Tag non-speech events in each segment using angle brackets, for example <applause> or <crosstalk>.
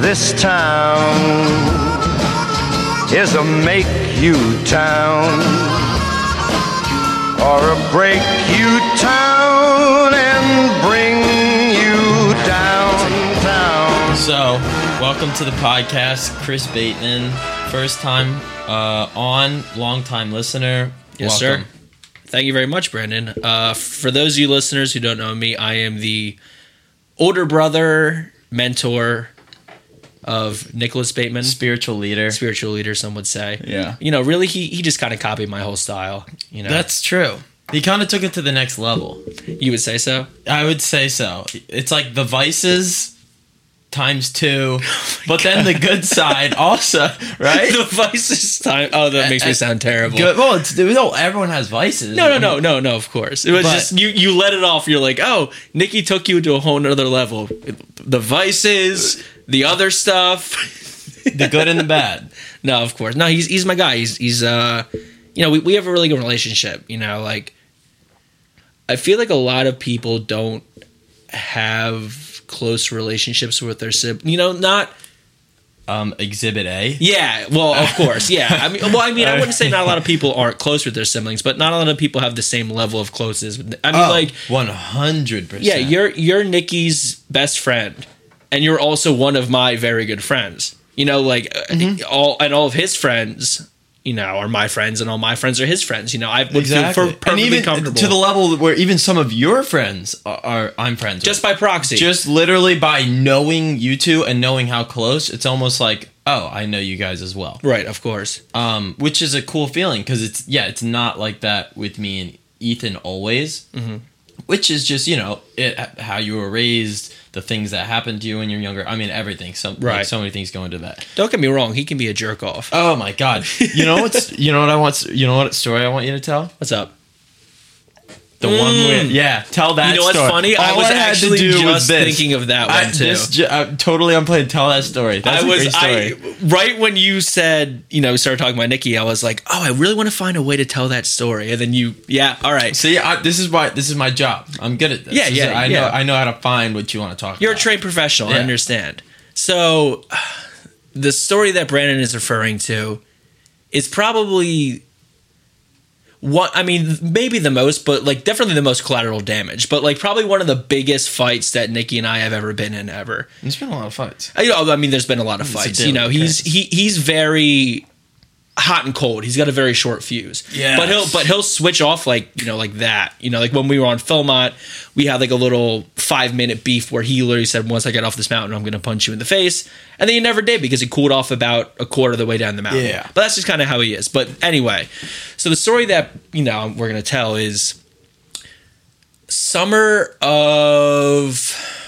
this town is a make you town or a break you town and bring you downtown. So, welcome to the podcast, Chris Bateman. First time uh, on, long time listener. Yes, Welcome. sir. Thank you very much, Brandon. Uh, for those of you listeners who don't know me, I am the older brother, mentor of Nicholas Bateman, Spiritual leader. spiritual leader, some would say. Yeah. You know, really, he, he just kind of copied my whole style. You know, That's true. He kind of took it to the next level. you would say so. I would say so. It's like the vices times two, <laughs> oh but then the good side also, <laughs> right? the vices time. Oh, that makes me sound terrible. Good. Well, it's no, everyone has vices. No, no, no, no, no. Of course, it was But- just you. You let it off. You're like, oh, Nikki took you to a whole nother level. The vices, the other stuff. The good and the bad. <laughs> No, of course. No, he's he's my guy. He's he's uh you know, we, we have a really good relationship, you know, like I feel like a lot of people don't have close relationships with their sib you know, not Um, exhibit A. yeah, well, of course, yeah. I mean, well, I mean, I wouldn't say not a lot of people aren't close with their siblings, but not a lot of people have the same level of closeness. I mean, Oh, like, one hundred percent. yeah, you're you're Nikki's best friend, and you're also one of my very good friends. You know, like uh, Mm-hmm. all and all of his friends, you know, are my friends, and all my friends are his friends. You know, I would exactly. feel per- and perfectly even comfortable to the level where even some of your friends are, are I'm friends just with. by proxy. just literally by knowing you two and knowing how close. It's almost like oh, I know you guys as well. right, of course. Um, which is a cool feeling because it's yeah, it's not like that with me and Ethan always. Mm-hmm. Which is just you know it, how you were raised, the things that happened to you when you're younger. I mean everything. Like, Right. so many things go into that. Don't get me wrong; he can be a jerk off. Oh my god! You know what's you know what I want you know what story I want you to tell? <laughs> What's up? The one where yeah, tell that. Mm. you know what's story. funny? I All was had to actually do was just this. thinking of that I, one too. this ju- uh, totally unplayed. Tell that story. That's I a was great story. I right when you said you know we started talking about Nikki, I was like, oh, I really want to find a way to tell that story, and then you, yeah, all right, See, I, this is why this is my job. I'm good at this. Yeah, This is- yeah, I yeah. know. I know how to find what you want to talk. About. You're a trained professional. I understand. So, <sighs> the story that Brandon is referring to is probably what I mean, maybe the most, but like definitely the most collateral damage. But like probably one of the biggest fights that Nikki and I have ever been in ever. There's been a lot of fights. Uh, You know, I mean, there's been a lot of It's fights. You know, he's he he's very hot and cold. He's got a very short fuse. Yeah. But he'll but he'll switch off like you know like that. You know, like when we were on Philmont, we had like a little five minute beef where he literally said, "Once I get off this mountain, I'm going to punch you in the face," and then he never did because he cooled off about a quarter of the way down the mountain. Yeah. But that's just kind of how he is. But anyway, so the story that you know we're going to tell is summer of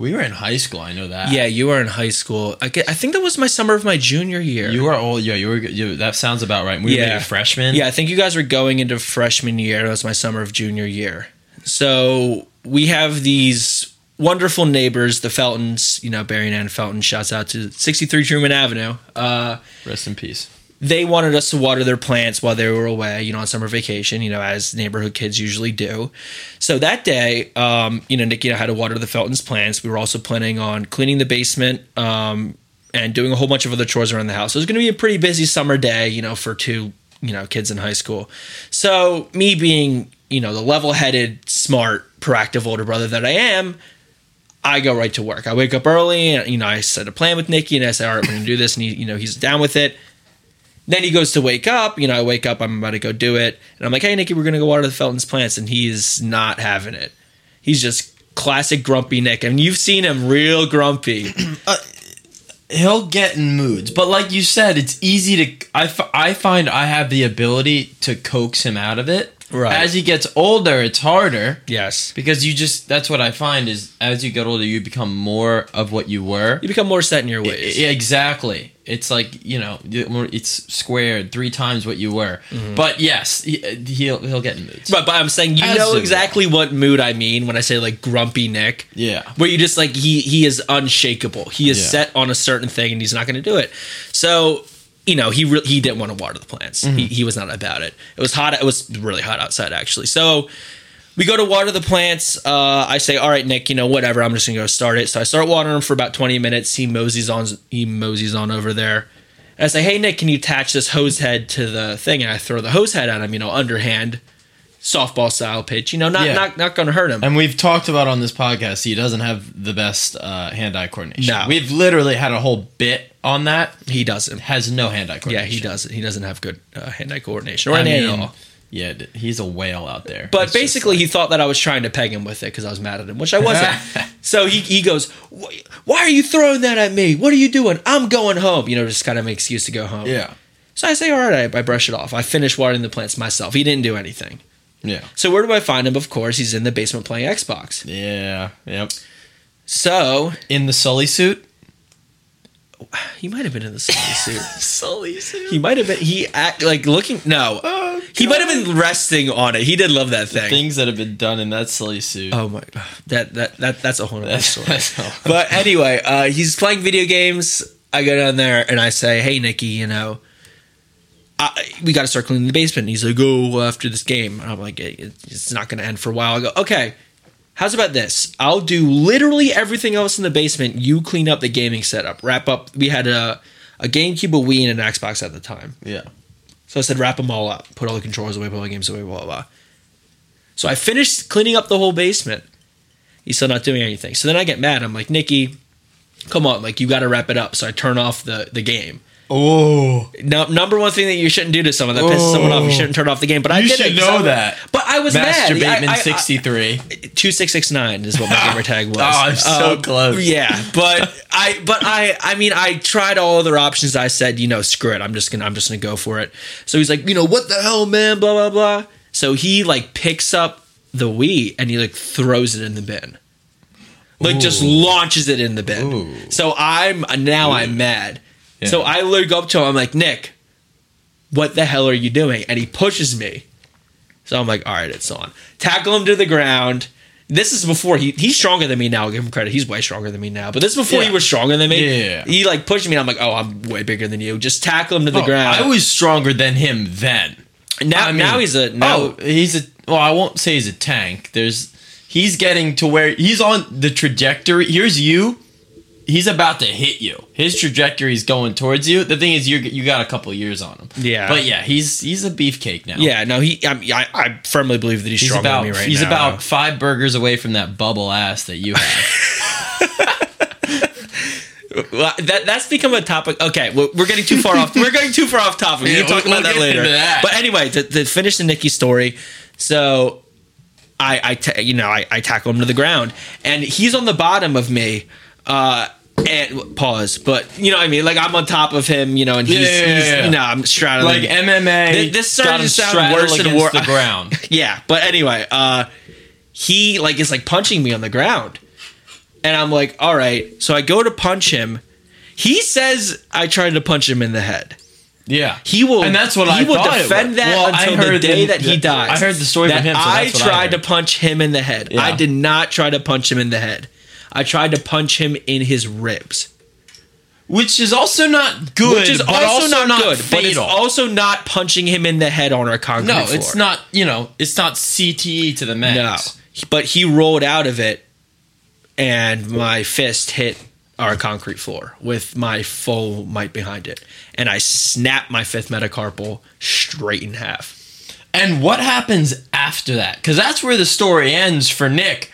We were in high school. I know that. yeah, you were in high school. I, ge- I think that was my summer of my junior year. You were old. Yeah, you were. You, that sounds about right. We were Yeah. maybe freshmen. Yeah, I think you guys were going into freshman year. That was my summer of junior year. So we have these wonderful neighbors, the Feltons. You know, Barry and Ann Felton. Shouts out to 63 Truman Avenue. Uh, Rest in peace. They wanted us to water their plants while they were away, you know, on summer vacation, you know, as neighborhood kids usually do. So that day, um, you know, Nikki and I had to water the Felton's plants. We were also planning on cleaning the basement um, and doing a whole bunch of other chores around the house. So it was going to be a pretty busy summer day, you know, for two, you know, kids in high school. So me being, you know, the level-headed, smart, proactive older brother that I am, I go right to work. I wake up early, and you know, I set a plan with Nikki, and I say, "All right, we're gonna do this," and he, you know, he's down with it. Then he goes to wake up. You know, I wake up. I'm about to go do it, and I'm like, "Hey, Nikki, we're gonna go water the Felton's plants," and he's not having it. He's just classic grumpy Nick, and you've seen him real grumpy. <clears throat> Uh, he'll get in moods, but like you said, it's easy to. I, f- I find I have the ability to coax him out of it. Right. As he gets older, it's harder yes, because you just. That's what I find is as you get older, you become more of what you were. you become more set in your ways. Yeah, exactly. It's like you know, it's squared three times what you were. But yes, he, he'll he'll get in moods. But, but I'm saying you As know exactly what mood I mean when I say like grumpy Nick. Yeah. Where you just like he he is unshakable. He is Yeah. set on a certain thing and he's not going to do it. So you know he re- he didn't want to water the plants. Mm-hmm. He he was not about it. It was hot. It was really hot outside actually. So. We go to water the plants. Uh, I say, all right, Nick, you know, whatever. I'm just gonna go start it. So I start watering them for about 20 minutes. He moseys on. He moseys on over there. And I say, hey, Nick, can you attach this hose head to the thing? And I throw the hose head at him. You know, underhand, softball style pitch. You know, not Yeah. not not gonna hurt him. And we've talked about on this podcast, he doesn't have the best uh, hand-eye coordination. No. We've literally had a whole bit on that. he doesn't. Has no hand-eye coordination. Yeah, he doesn't. He doesn't have good uh, hand-eye coordination or I any at all. Yeah, he's a whale out there. But It's basically, like- he thought that I was trying to peg him with it because I was mad at him, which I wasn't. <laughs> so he, he goes, Why are you throwing that at me? What are you doing? I'm going home. You know, just kind of an excuse to go home. yeah, So I say, All right, I, I brush it off. I finish watering the plants myself. He didn't do anything. yeah, So where do I find him? Of course, he's in the basement playing Xbox. yeah, yep. So In the Sully suit. <sighs> he might have been in the Sully suit. <laughs> Sully suit. He might have been. He act like looking. No, Oh, he might have been resting on it. He did love that thing. Things that have been done in that Sully suit. Oh my, god. that that that that's a whole other story. <laughs> but anyway, uh, he's playing video games. I go down there and I say, "Hey, Nikki, you know, I, we got to start cleaning the basement." And he's like, "Go after this game." And I'm like, "It- "It's not going to end for a while." I go, "Okay, how's about this? I'll do literally everything else in the basement. You clean up the gaming setup, wrap up. We had a a GameCube, a Wii, and an Xbox at the time. Yeah. So I said, wrap them all up, put all the controllers away, put all the games away, blah, blah, blah. So I finished cleaning up the whole basement. He's still not doing anything. So then I get mad. I'm like, Nikki, come on, like you got to wrap it up. So I turn off the, the game. Oh, No, number one thing that you shouldn't do to someone that pisses someone off, you shouldn't turn off the game. But I you did should it 'cause know I- that. But I was Master mad. I- Bateman sixty three. 2669 is what my <laughs> gamer tag was. Oh, I'm so um, close. Yeah, but I but I I mean I tried all other options. I said, you know, screw it. I'm just going to I'm just to go for it. So he's like, you know, what the hell, man, blah blah blah. So he like picks up the Wii and he like throws it in the bin. Like just launches it in the bin. So I'm now I'm mad. Yeah. So I look up to him. I'm like, Nick, what the hell are you doing? And he pushes me. So I'm like, all right, it's on. Tackle him to the ground. This is before he he's stronger than me now. I'll give him credit. He's way stronger than me now. But this is before he was stronger than me. Yeah. He like pushed me. And I'm like, oh, I'm way bigger than you. Just tackle him to the oh, ground. I was stronger than him then. now. I mean- now he's a oh, now. oh, he's a. Well, I won't say he's a tank. There's. He's getting to where he's on the trajectory. Here's you. He's about to hit you. His trajectory is going towards you. The thing is, you you got a couple years on him. Yeah. but yeah, he's he's a beefcake now. Yeah, no, he. I, I, I firmly believe that he's, he's stronger about than me right he's now. about five burgers away from that bubble ass that you have. <laughs> Well, that that's become a topic. Okay, we're, we're getting too far off. We're getting too far off topic. We can talk we'll- about that we'll get later. that. But anyway, to, to finish the Nikki story, so I, I ta- you know, I, I tackle him to the ground, and he's on the bottom of me. Uh, and pause, but you know what I mean. Like I'm on top of him, you know, and he's, Yeah, yeah, he's yeah. you know, I'm straddling. like MMA. Th- this started to sound worse than worse. The ground. <laughs> yeah, but anyway, uh, he like is like punching me on the ground, and I'm like, all right. So I go to punch him. He says I tried to punch him in the head. Yeah, He will, and that's what he I will defend that Well, until the day the- that he dies. I heard the story that from him. So I tried I to punch him in the head. I did not try to punch him in the head. I tried to punch him in his ribs, which is also not good. which is but also, not, good. But it's also not punching him in the head on our concrete no, floor. it's not. You know, it's not CTE to the max. No, but he rolled out of it, and my fist hit our concrete floor with my full might behind it, and I snapped my fifth metacarpal straight in half. And what happens after that? Because that's where the story ends for Nick.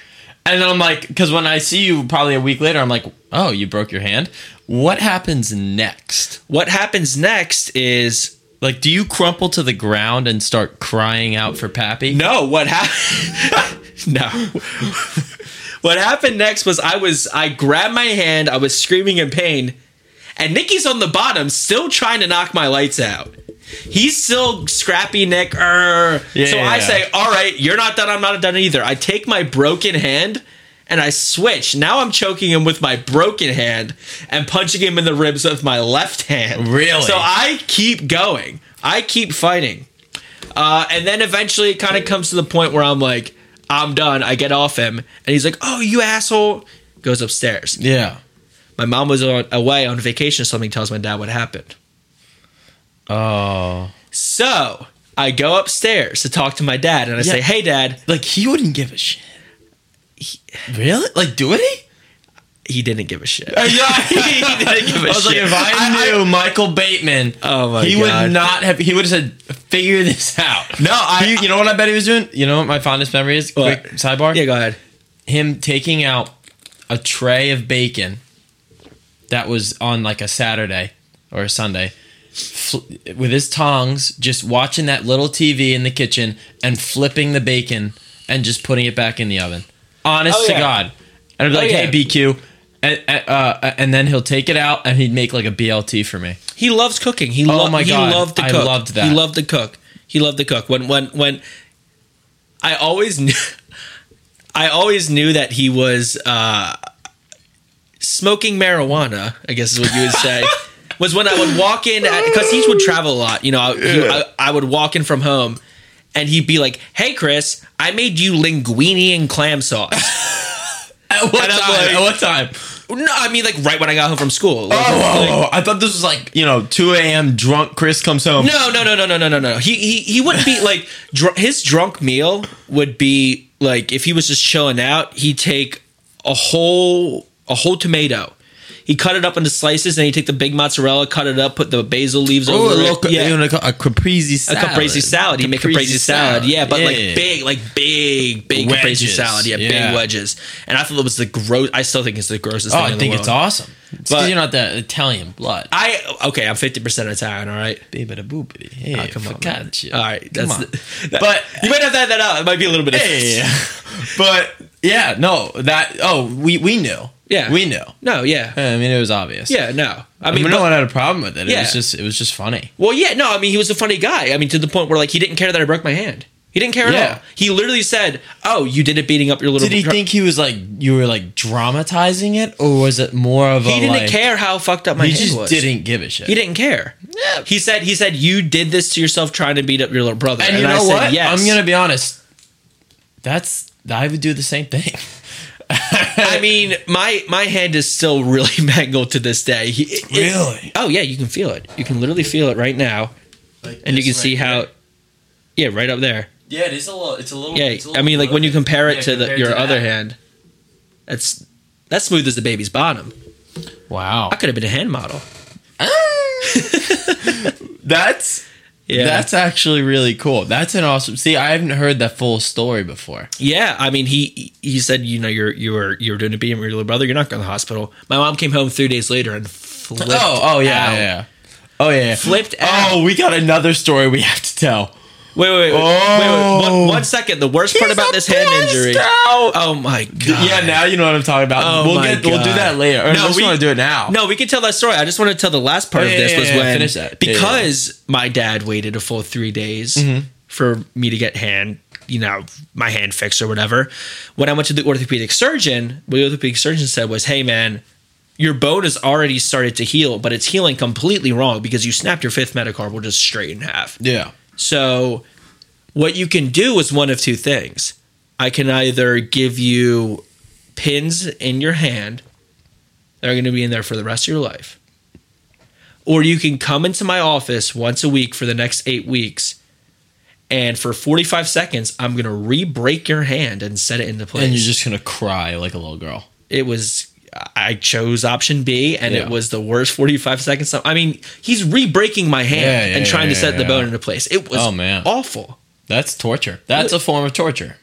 And I'm like, because when I see you probably a week later, I'm like, oh, you broke your hand. What happens next? What happens next is Like, do you crumple to the ground and start crying out for Pappy? no. What happened? <laughs> no. <laughs> what happened next was I was I grabbed my hand. I was screaming in pain, and Nikki's on the bottom, still trying to knock my lights out. He's still scrappy Nick. Yeah, so yeah, I yeah. say, "All right, you're not done. I'm not done either." I take my broken hand and I switch. Now I'm choking him with my broken hand and punching him in the ribs with my left hand. Really? So I keep going. I keep fighting. Uh, and then eventually it kind of comes to the point where I'm like, I'm done. I get off him. And he's like, Oh, you asshole. Goes upstairs. Yeah. My mom was on, away on vacation or something, tells my dad what happened. Oh. So I go upstairs to talk to my dad, and I say, "Hey, dad." Like he wouldn't give a shit. really? Like do it? He didn't give a shit. <laughs> Yeah, <laughs> he didn't give a I was like, if I knew Michael Bateman, Oh my he God. would not have. He would have said, "Figure this out." No, I- He- you know what I bet he was doing. You know what my fondest memory is? What? Quick sidebar. yeah, go ahead. him taking out a tray of bacon that was on like a Saturday or a Sunday with his tongs, just watching that little TV in the kitchen and flipping the bacon and just putting it back in the oven. Honest Oh, to. God. And I'd be Oh, like, yeah. hey, BQ. And, uh, and then he'll take it out and he'd make like a BLT for me. He loves cooking. He Oh loved. my he loved to I cook. loved that. He loved to cook. He loved to cook. When when when I always knew, <laughs> I always knew that he was uh, smoking marijuana. I guess is what you would say. <laughs> was when I would walk in because he would travel a lot. You know, I, he- I, I would walk in from home, and he'd be like, "Hey, Chris, I made you linguine and clam sauce." <laughs> At what time? like- At what time? no, I mean like right when I got home from school. Oh, like, Oh, like- oh, I thought this was like, you know, 2 a.m. drunk Chris comes home. No, no, no, no, no, no, no, no. He he he wouldn't be like dr- his drunk meal would be like if he was just chilling out, he'd take a whole a whole tomato. He cut it up into slices, and he take the big mozzarella, cut it up, put the basil leaves Oh, over a, it. little, yeah, yeah. a, a caprese a salad. caprese salad. He make a caprese salad. Yeah, but like big, like big, big caprese salad. Yeah, Yeah. big wedges. And I thought it was the gross. I still think it's the grossest. Oh, thing I in think the it's awesome. It's But- because you're not that Italian blood. I okay. I'm fifty percent Italian. All right. Baby boopity. Hey, Oh, ah, come on, man. focaccia. All right, Come on. the- that- But- you might have to add that out. It might be a little bit. Of, Hey, <laughs> but yeah, no, that. Oh, we we knew. Yeah. we knew. No, yeah, I mean, it was obvious. yeah, no. I I mean, mean, no but- one had a problem with it. It Yeah. was just, it was just funny. well, yeah, no. I mean, he was a funny guy. I mean, to the point where like he didn't care that I broke my hand. He didn't care Yeah. at all. He literally said, "Oh, you did it beating up your little." Brother. Did he bro-" think he was like you were like dramatizing it, or was it more of a? he didn't like, care how fucked up my He just was? didn't give a shit. He didn't care. Yeah. He said, "He said you did this to yourself, trying to beat up your little brother." And, you I know said, what? Yes. I'm gonna be honest. That's I would do the same thing. <laughs> I mean, my my hand is still really <laughs> mangled to this day. He, it- it- Really? oh yeah, you can feel it. You can literally feel it right now, and you can see how. Yeah, right up there. Yeah, it is a little. It's a little. Yeah, it's a I mean, like when you compare it Yeah, to the, your to other that. hand, that's that's smooth as the baby's bottom. Wow. I could have been a hand model. Ah! <laughs> That's Yeah, that's actually really cool. That's an awesome. See, I haven't heard that full story before. yeah. I mean, he he said, you know, you're you were you were doing a beating with your little brother. You're not going to the hospital. My mom came home three days later and flipped. oh, oh yeah, out. yeah, yeah. Oh yeah, yeah. Flipped Oh, we got another story we have to tell. Wait, wait, wait, wait, Oh. wait, wait. One, one second. The worst part about this hand injury. out. Oh my god. Yeah, now you know what I'm talking about. Oh we'll my get we'll do that later. Or No, no, we we- want to do it now. No, we can tell that story. I just want to tell the last part Oh, of this yeah, was yeah, when finish that. Yeah, yeah, because my dad waited a full three days Mm-hmm. for me to get hand, you know, my hand fixed or whatever. When I went to the orthopedic surgeon, what the orthopedic surgeon said was, "Hey, man." Your bone has already started to heal, but it's healing completely wrong because you snapped your fifth metacarpal just straight in half. Yeah. So, what you can do is one of two things. I can either give you pins in your hand that are going to be in there for the rest of your life, or you can come into my office once a week for the next eight weeks. And for 45 seconds, I'm going to re break your hand and set it into place. And you're just gonna cry like a little girl. it was, I chose option B, and Yeah. it was the worst 45 seconds. I mean, he's re breaking my hand Yeah, yeah, and trying to set the bone into place. It was Oh, man. awful. That's torture. That's a form of torture.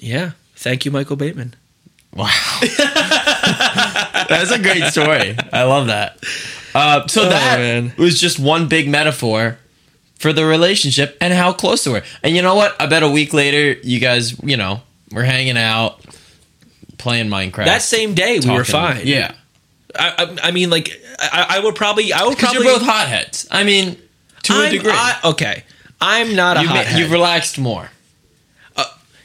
Yeah. Thank you, Michael Bateman. Wow. <laughs> That's a great story. I love that. Uh, so Oh, that man. was just one big metaphor for the relationship and how close they were. And you know what? I bet a week later, you guys, you know, we're hanging out, playing Minecraft. That same day, we were fine. Yeah. I, I, I mean, like, I, I would probably, I would Because probably. you're both hotheads. I mean, to a I'm- degree. I- okay. I'm not a you hothead. you've relaxed more. Uh,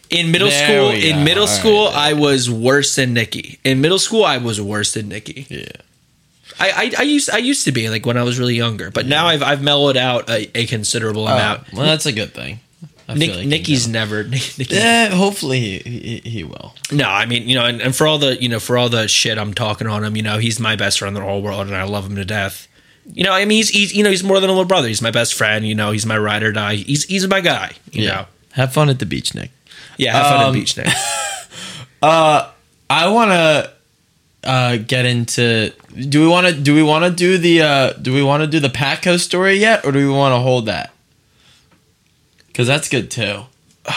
in middle There school, in middle All right, school, there. I was worse than Nikki. In middle school, I was worse than Nikki. Yeah. I, I, I used I used to be like when I was really younger, but now I've I've mellowed out a, a considerable oh, amount. Oh, well, that's a good thing. I Nick, like you Nikki's know. never. <laughs> Nikki, Yeah, hopefully he, he, he will. No, I mean, you know, and, and for all the, you know, for all the shit I'm talking on him, you know, he's my best friend in the whole world, and I love him to death. You know, I mean, he's, he's you know he's more than a little brother. He's my best friend. You know, he's my ride or die. He's he's my guy. You Yeah. know, Have fun at the beach, Nick. yeah. Have fun at Um, the beach, Nick. <laughs> I want to uh, get into. Do we want to? Do we want to do the? Uh, do we want to do the Patco story yet, or do we want to hold that? Because that's good too. <sighs>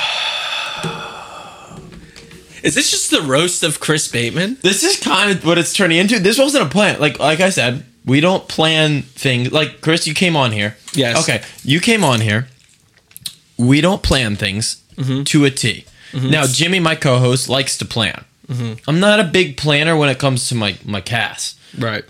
Is this just the roast of Chris Bateman? This is kind of what it's turning into. This wasn't a plan. Like like I said, we don't plan things. Like Chris, you came on here. Yes. Okay, you came on here. We don't plan things mm-hmm. to a T. Mm-hmm. Now, Jimmy, my co-host, likes to plan. Mm-hmm. I'm not a big planner when it comes to my my cast, Right.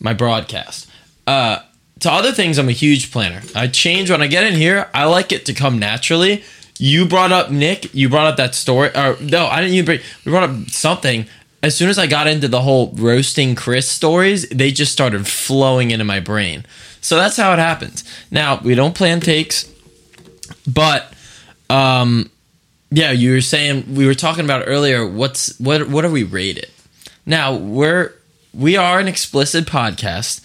my broadcast. Uh, to other things, I'm a huge planner. I change when I get in here. I like it to come naturally. You brought up Nick. You brought up that story. Or no, I didn't even bring. We brought up something. As soon as I got into the whole roasting Chris stories, they just started flowing into my brain. So that's how it happens. Now we don't plan takes, but um, yeah, you were saying we were talking about earlier. What's what? What are we rated? Now we're we are an explicit podcast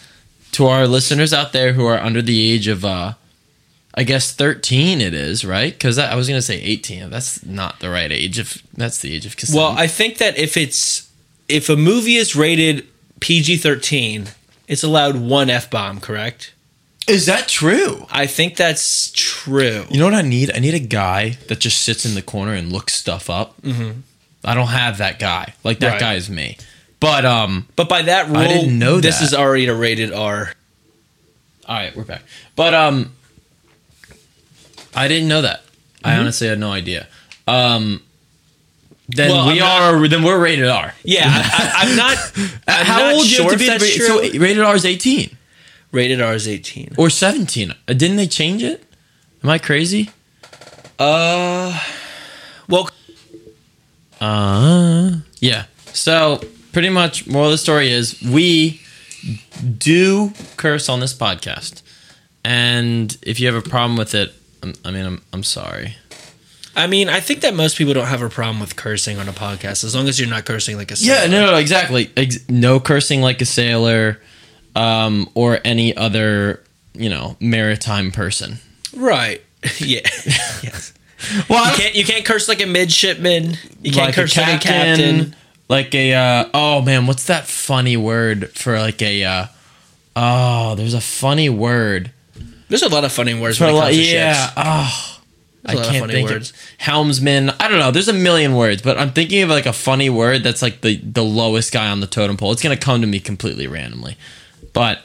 to our listeners out there who are under the age of uh I guess 13 it is, right? Cuz I was going to say 18. That's not the right age if that's the age of consent. Well, I think that if it's if a movie is rated PG thirteen, it's allowed one f bomb. Correct. is that true? I think that's true. You know what I need? I need a guy that just sits in the corner and looks stuff up. Mm-hmm. I don't have that guy. Like that Right. guy is me. But um But by that rule, didn't know this that. is already a rated R. all right, we're back. But um I didn't know that. Mm-hmm. I honestly had no idea. Um then Well, we are then we're rated R. Yeah, I, I, I'm not. <laughs> I'm How not old do you have to be? that's to true. ra- So rated R is 18 rated R is eighteen. or 17. Uh, Didn't they change it? Am I crazy? Uh, well, Uh, yeah. So pretty much, moral of the story is we do curse on this podcast, and if you have a problem with it, I'm, I mean, I'm I'm sorry. I mean, I think that most people don't have a problem with cursing on a podcast as long as you're not cursing like a Yeah, sailor. no, no, exactly. Ex- no cursing like a sailor, um, or any other you know maritime person. right? <laughs> yeah, <laughs> yes. Well, You can't you can't curse like a midshipman. You can't curse like a captain. Like a uh, oh man, what's that funny word for like a uh, oh, there's a funny word There's a lot of funny words for when it comes to yeah ships. oh. There's I can't funny think words. of helmsman. I don't know. There's a million words, but I'm thinking of like a funny word that's like the the lowest guy on the totem pole. It's gonna come to me completely randomly, but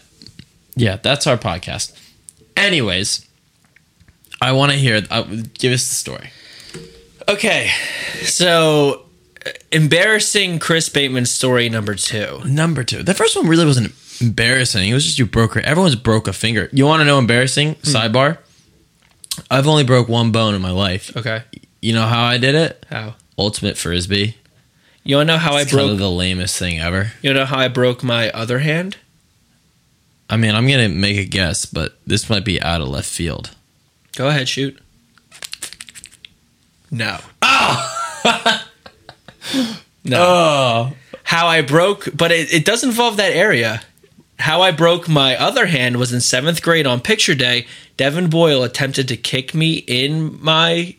yeah, that's our podcast. Anyways, I want to hear. Uh, give us the story. Okay, so embarrassing Chris Bateman story number two. Number two. The first one really wasn't embarrassing. It was just you broke. her- Everyone's broke a finger. You want to know embarrassing? Hmm. Sidebar. I've only broke one bone in my life. Okay, You know how I did it? how Ultimate frisbee. you wanna know how I It's kind broke? the lamest thing ever. you know how I broke my other hand? I mean, I'm gonna make a guess, but this might be out of left field. Go ahead, shoot. No. <laughs> <laughs> no. Oh, How I broke, but it, it does involve that area. How I broke my other hand was in seventh grade on picture day. Devin Boyle attempted to kick me in my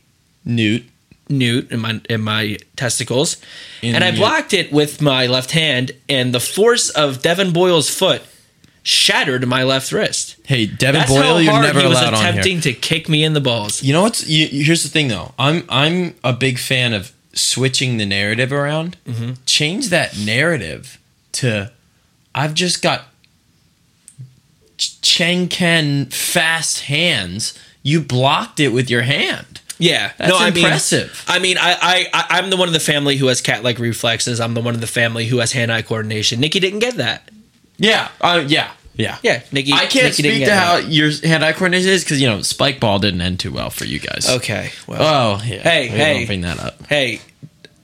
Newt. newt in my in my testicles, In and I blocked it with my left hand. And the force of Devin Boyle's foot shattered my left wrist. Hey, Devin That's Boyle, you're never he was allowed on here. attempting to kick me in the balls. You know what's? You- here's the thing, though. I'm I'm a big fan of switching the narrative around. Mm-hmm. Change that narrative to, I've just got Ch- Cheng Ken fast hands. You blocked it with your hand. Yeah, That's mean- impressive. I mean, I, I, I, I'm the one of the family who has cat-like reflexes. I'm the one of the family who has hand-eye coordination. Nikki didn't get that. Yeah. Uh, yeah. Yeah. Yeah, Nikki. I can't Nikki speak to how your hand-eye coordination is because you know spike ball didn't end too well for you guys. Okay. Well, Oh yeah. Hey, We hey. bring that up. hey,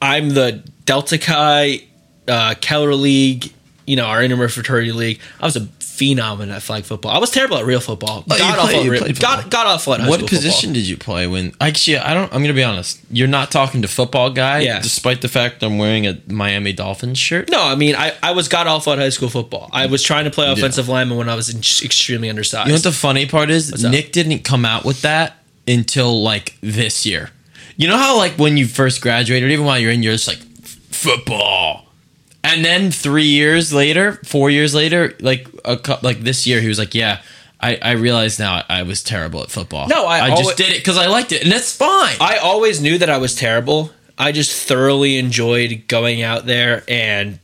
I'm the Delta Chi, uh, Keller League, you know our intramural fraternity league. I was a phenom that flag football. I was terrible at real football. Oh, God play- awful. you real- God, football. God awful at high What position football. did you play when? Actually, I don't. I'm gonna be honest. You're not talking to football guy, Yeah. despite the fact I'm wearing a Miami Dolphins shirt. No, I mean I, I was god awful at high school football. I was trying to play offensive lineman when I was in- extremely undersized. You know what the funny part is? Nick didn't come out with that until like this year. You know how like when you first graduated, even while you're in, you're just like football, and then three years later, four years later, like a like this year, he was like, yeah. I, I realize now I was terrible at football. No, I just alwa- did it because I liked it, and that's fine. I always knew that I was terrible. I just thoroughly enjoyed going out there and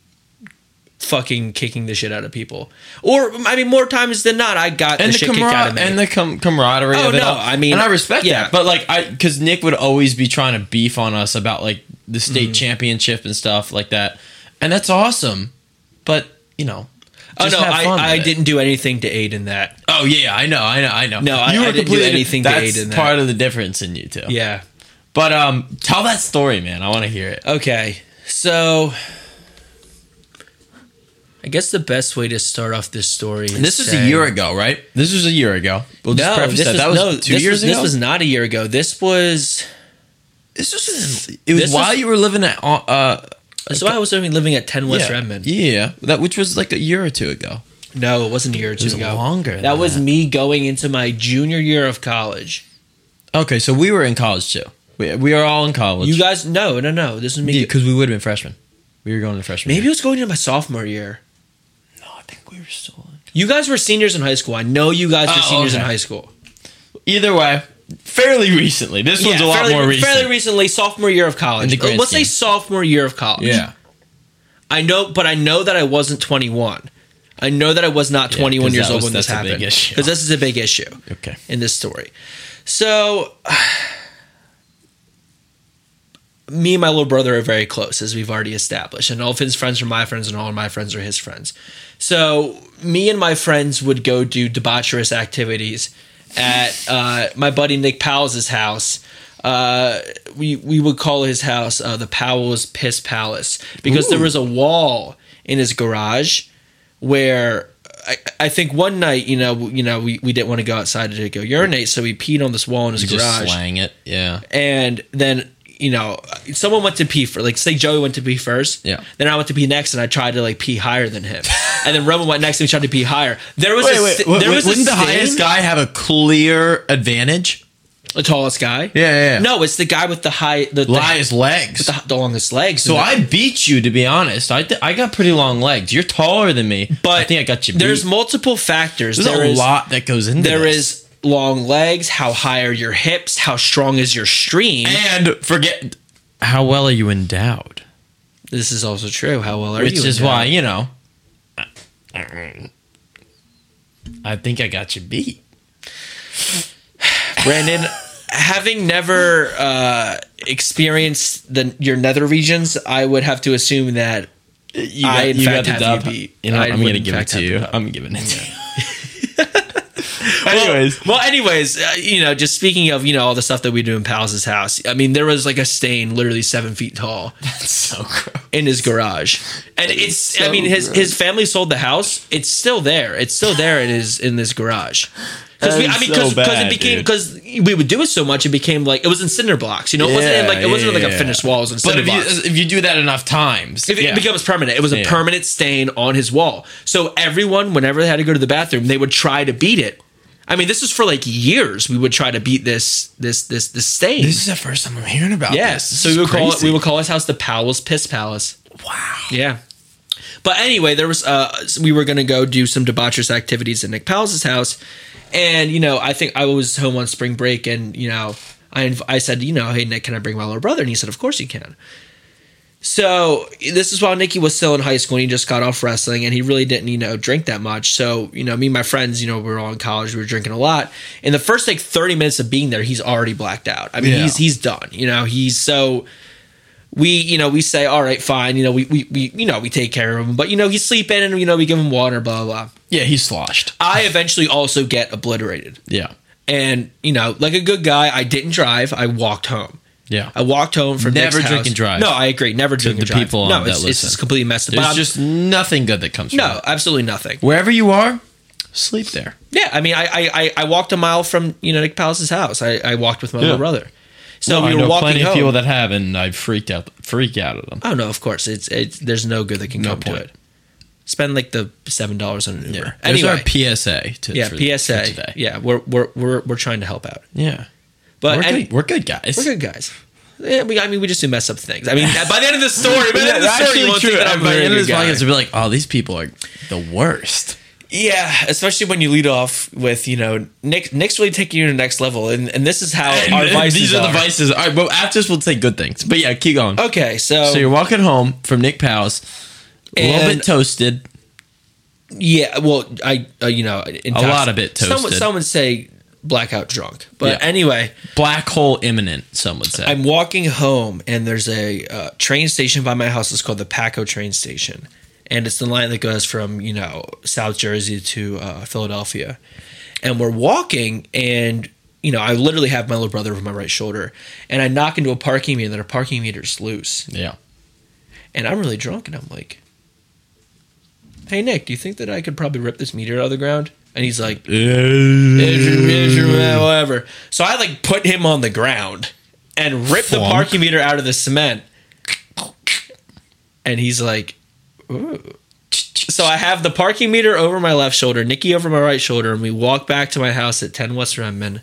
fucking kicking the shit out of people. Or I mean, more times than not, I got and the, the, shit kicked out of me. and the com- camaraderie Oh, of it. no, all. I mean, and I respect yeah. that. But like, I because Nick would always be trying to beef on us about like the state Mm-hmm. championship and stuff like that, and that's awesome. But you know, oh no, have I, fun I didn't do anything to aid in that. Oh yeah, I know, I know, I know. No, I- I didn't do anything to aid in that. part of the difference in you two. Yeah. But um, tell that story, man. I want to hear it. Okay, so I guess the best way to start off this story. Is And this was a year ago, right? This was a year ago. We'll just No, preface this that. was, that was no, two years was, ago. This was not a year ago. This was This was. <sighs> It was while was- you were living at. Uh, so I was living living at ten West yeah, Redmond. Yeah, that which was like a year or two ago. No, it wasn't a year or two was ago. longer than That was me going into my junior year of college. Okay, so we were in college too. We, we are all in college. You guys, no, no, no. This is me. because we would have been freshmen. We were going to freshman. Maybe it year. was going into my sophomore year. no, I think we were still. in. You guys were seniors in high school. I know you guys were Oh, seniors in okay. high school. Either way, fairly recently. This one's a lot fairly, more recent. fairly recently, sophomore year of college. Let's say sophomore year of college. yeah, I know, but I know that I wasn't 21. I know that I was not Yeah, years that old when this that's a big happened. Because this is a big issue Okay. in this story. So, <sighs> me and my little brother are very close, as we've already established, and all of his friends are my friends, and all of my friends are his friends. So, me and my friends would go do debaucherous activities at uh, my buddy Nick Powell's house. Uh, we we would call his house uh, the Powell's Piss Palace because there was a wall in his garage where I, I think one night, you know, you know, we, we didn't want to go outside to go urinate, so we peed on this wall in his You just garage, slang it. Yeah. and then you know, someone went to pee for like say Joey went to pee first, Yeah. Then I went to pee next, and I tried to like pee higher than him, <laughs> and then Roman went next, and we tried to pee higher. There was Wait, a wait. st- wait, there was wouldn't the highest guy have a clear advantage? the tallest guy. Yeah, yeah. yeah. No, it's the guy with the high the, the, highest legs. the, the longest legs. so I beat you, to be honest. I, th- I got pretty long legs. You're taller than me, But I think I got you. Beat. There's multiple factors. There's There a is- lot that goes into There this. is long legs. How high are your hips? How strong is your stream? and forget how well are you endowed, this is also true. How well are which you? Which is endowed? why you know. I think I got you beat. Brandon, having never uh, experienced the your nether regions, I would have to assume that You I, in you fact, the have dub. you beat. You know, I I'm gonna give it to you. I'm giving it to you. Well- Anyways, well, anyways, uh, you know, just speaking of you know all the stuff that we do in Powell's house. I mean, there was like a stain, literally seven feet tall, <laughs> that's so gross. in his garage, and it's. I mean, his gross. his family sold the house. It's still there. It's still there in his in this garage. Because we, I mean, is so because it became because we would do it so much, it became like it was in cinder blocks. You know, it wasn't in, like it wasn't like a finished wall. It was in But if blocks. you if you do that enough times, If it becomes permanent. It was a Yeah. permanent stain on his wall. So everyone, whenever they had to go to the bathroom, they would try to beat it. I mean, this was for like years. We would try to beat this this this this stain. this is the first time I'm hearing about yes. this. So we is would call it we would call his house the Powell's Piss Palace. wow. Yeah. But anyway, there was uh we were gonna go do some debaucherous activities at Nick Powell's house, and you know I think I was home on spring break, and you know I inv- I said you know hey Nick can I bring my little brother, and he said of course you can. So this is while Nicky was still in high school and he just got off wrestling and he really didn't, you know, drink that much. So, you know, me and my friends, you know, we were all in college, we were drinking a lot. In the first like 30 minutes of being there, he's already blacked out. I mean, Yeah. he's he's done. You know, he's so we, you know, we say, all right, fine, you know, we we, we you know, we take care of him. But you know, he's sleeping and you know, we give him water, blah blah blah. Yeah, he's sloshed. I eventually also get obliterated. Yeah. And, you know, like a good guy, I didn't drive, I walked home. Yeah. I walked home from Never Nick's drink house. and drive. No, I agree. Never drink the and drive. people no, on that it's, it's listen. just completely messed up. There's I'm- just nothing good that comes from no, it. absolutely nothing. Wherever you are, sleep there. Yeah, I mean, I I, I, I walked a mile from you know Nick Palace's house. I, I walked with my little brother. So I we were know walking plenty home. of people that have, and I freaked out, freak out at them. oh no, of course it's it's there's no good that can come point. to it. Spend like the seven dollars on an Uber. Yeah. Anyway, our PSA. To, yeah, for- PSA. for today. Yeah, we're we're we're we're trying to help out. Yeah. But we're, any- good, we're good guys. we're good guys. Yeah, we, I mean, we just do mess up things. I mean, <laughs> by the end of the story, by the end of the story, you actually won't true. think that I'm By the end of this podcast, we'll be like, oh, these people are the worst. Yeah, especially when you lead off with you know Nick. Nick's really taking you to the next level, and, and this is how our <laughs> And vices these are, are. the vices. All right, well, after this, we'll say good things. But yeah, keep going. Okay, so, So you're walking home from Nick Powell's, a little bit toasted. yeah, well, I uh, you know in A lot of it Some, toasted. some would say blackout drunk, but Yeah. anyway, Black hole imminent, some would say. I'm walking home, and there's a uh, train station by my house. It's called the Patco train station, and it's the line that goes from you know South Jersey to uh, Philadelphia. And we're walking, and you know I literally have my little brother over my right shoulder, and I knock into a parking meter, and the parking meter's loose, yeah. and I'm really drunk, and I'm like, "Hey Nick, do you think that I could probably rip this meter out of the ground?" And he's like, whatever. So I like put him on the ground and rip the parking meter out of the cement. And he's like, Ooh. So I have the parking meter over my left shoulder, Nikki over my right shoulder, and we walk back to my house at 10 West Redmond.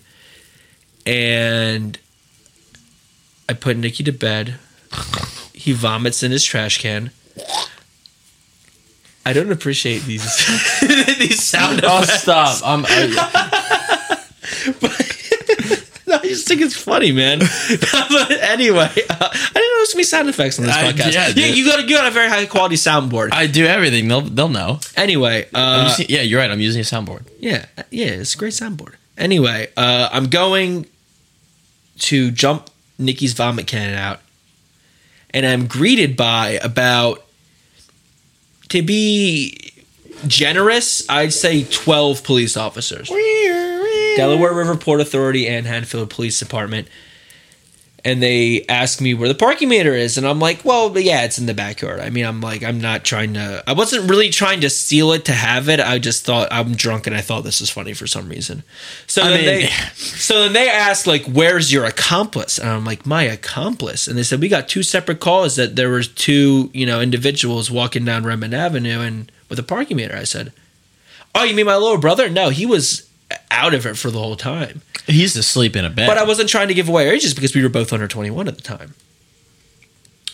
And I put Nikki to bed. He vomits in his trash can. I don't appreciate these <laughs> these sound Oh, effects. Oh, stop. I'm, I, No, <laughs> I just think it's funny, man. but <laughs> anyway, uh, I didn't know there's gonna be sound effects on this I- podcast. yeah, Yeah, you got you got a very high quality soundboard. I do everything. They'll, they'll know. anyway, uh, using- yeah, you're right. I'm using a soundboard. yeah, yeah, it's a great soundboard. Anyway, uh, I'm going to jump Nikki's vomit cannon out, and I'm greeted by about to be generous, I'd say twelve police officers. Delaware River Port Authority and Haddonfield Police Department. And they ask me where the parking meter is, and I'm like, "Well, yeah, it's in the backyard." I mean, I'm like, I'm not trying to. I wasn't really trying to steal it to have it. I just thought I'm drunk, and I thought this was funny for some reason. So I then mean- they, <laughs> so then they asked, like, "Where's your accomplice?" And I'm like, "My accomplice." And they said we got two separate calls that there was two, you know, individuals walking down Redmond Avenue and with a parking meter. I said, "Oh, you mean my little brother?" No, he was out of it for the whole time. He used to sleep in a bed. But I wasn't trying to give away our ages because we were both under 21 at the time.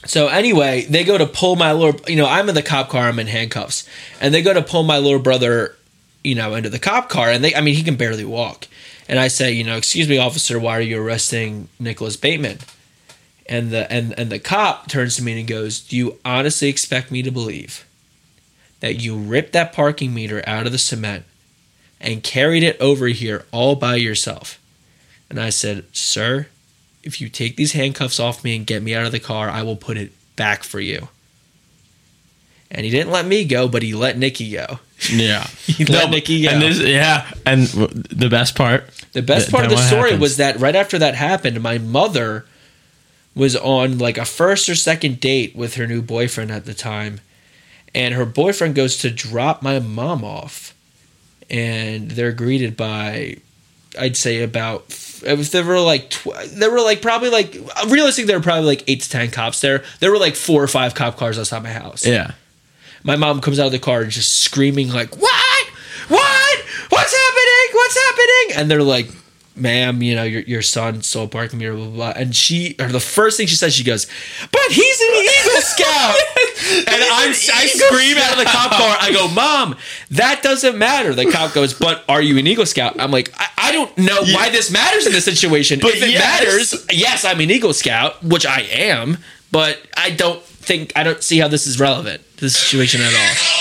So anyway, they go to pull my little, you know, I'm in the cop car, I'm in handcuffs, and they go to pull my little brother, you know, into the cop car, and they, I mean, he can barely walk. And I say, you know, excuse me, officer, why are you arresting Nicholas Bateman? And the and and the cop turns to me and goes, "Do you honestly expect me to believe that you ripped that parking meter out of the cement and carried it over here all by yourself?" And I said, Sir, if you take these handcuffs off me and get me out of the car, I will put it back for you. And he didn't let me go, but he let Nikki go. <laughs> yeah. He let Nikki go. And this, yeah. And the best part. The best part of the story happens? was that right after that happened, my mother was on like a first or second date with her new boyfriend at the time. And her boyfriend goes to drop my mom off. And they're greeted by, I'd say about, if there were like, tw- there were like probably like, realistically, there were probably like eight to 10 cops there. There were like four or five cop cars outside my house. Yeah. my mom comes out of the car and just screaming like what? What? What's happening? What's happening? And they're like ma'am you know your, your son stole a parking meter blah, blah blah. And she or the first thing she says she goes but he's an eagle scout. <laughs> And I'm, i scream out of the cop car. I go mom that doesn't matter. The cop goes but are you an eagle scout? I'm like i, I don't know why this matters in this situation. But if it yes. matters yes i'm an eagle scout which i am but i don't think i don't see how this is relevant to the situation at all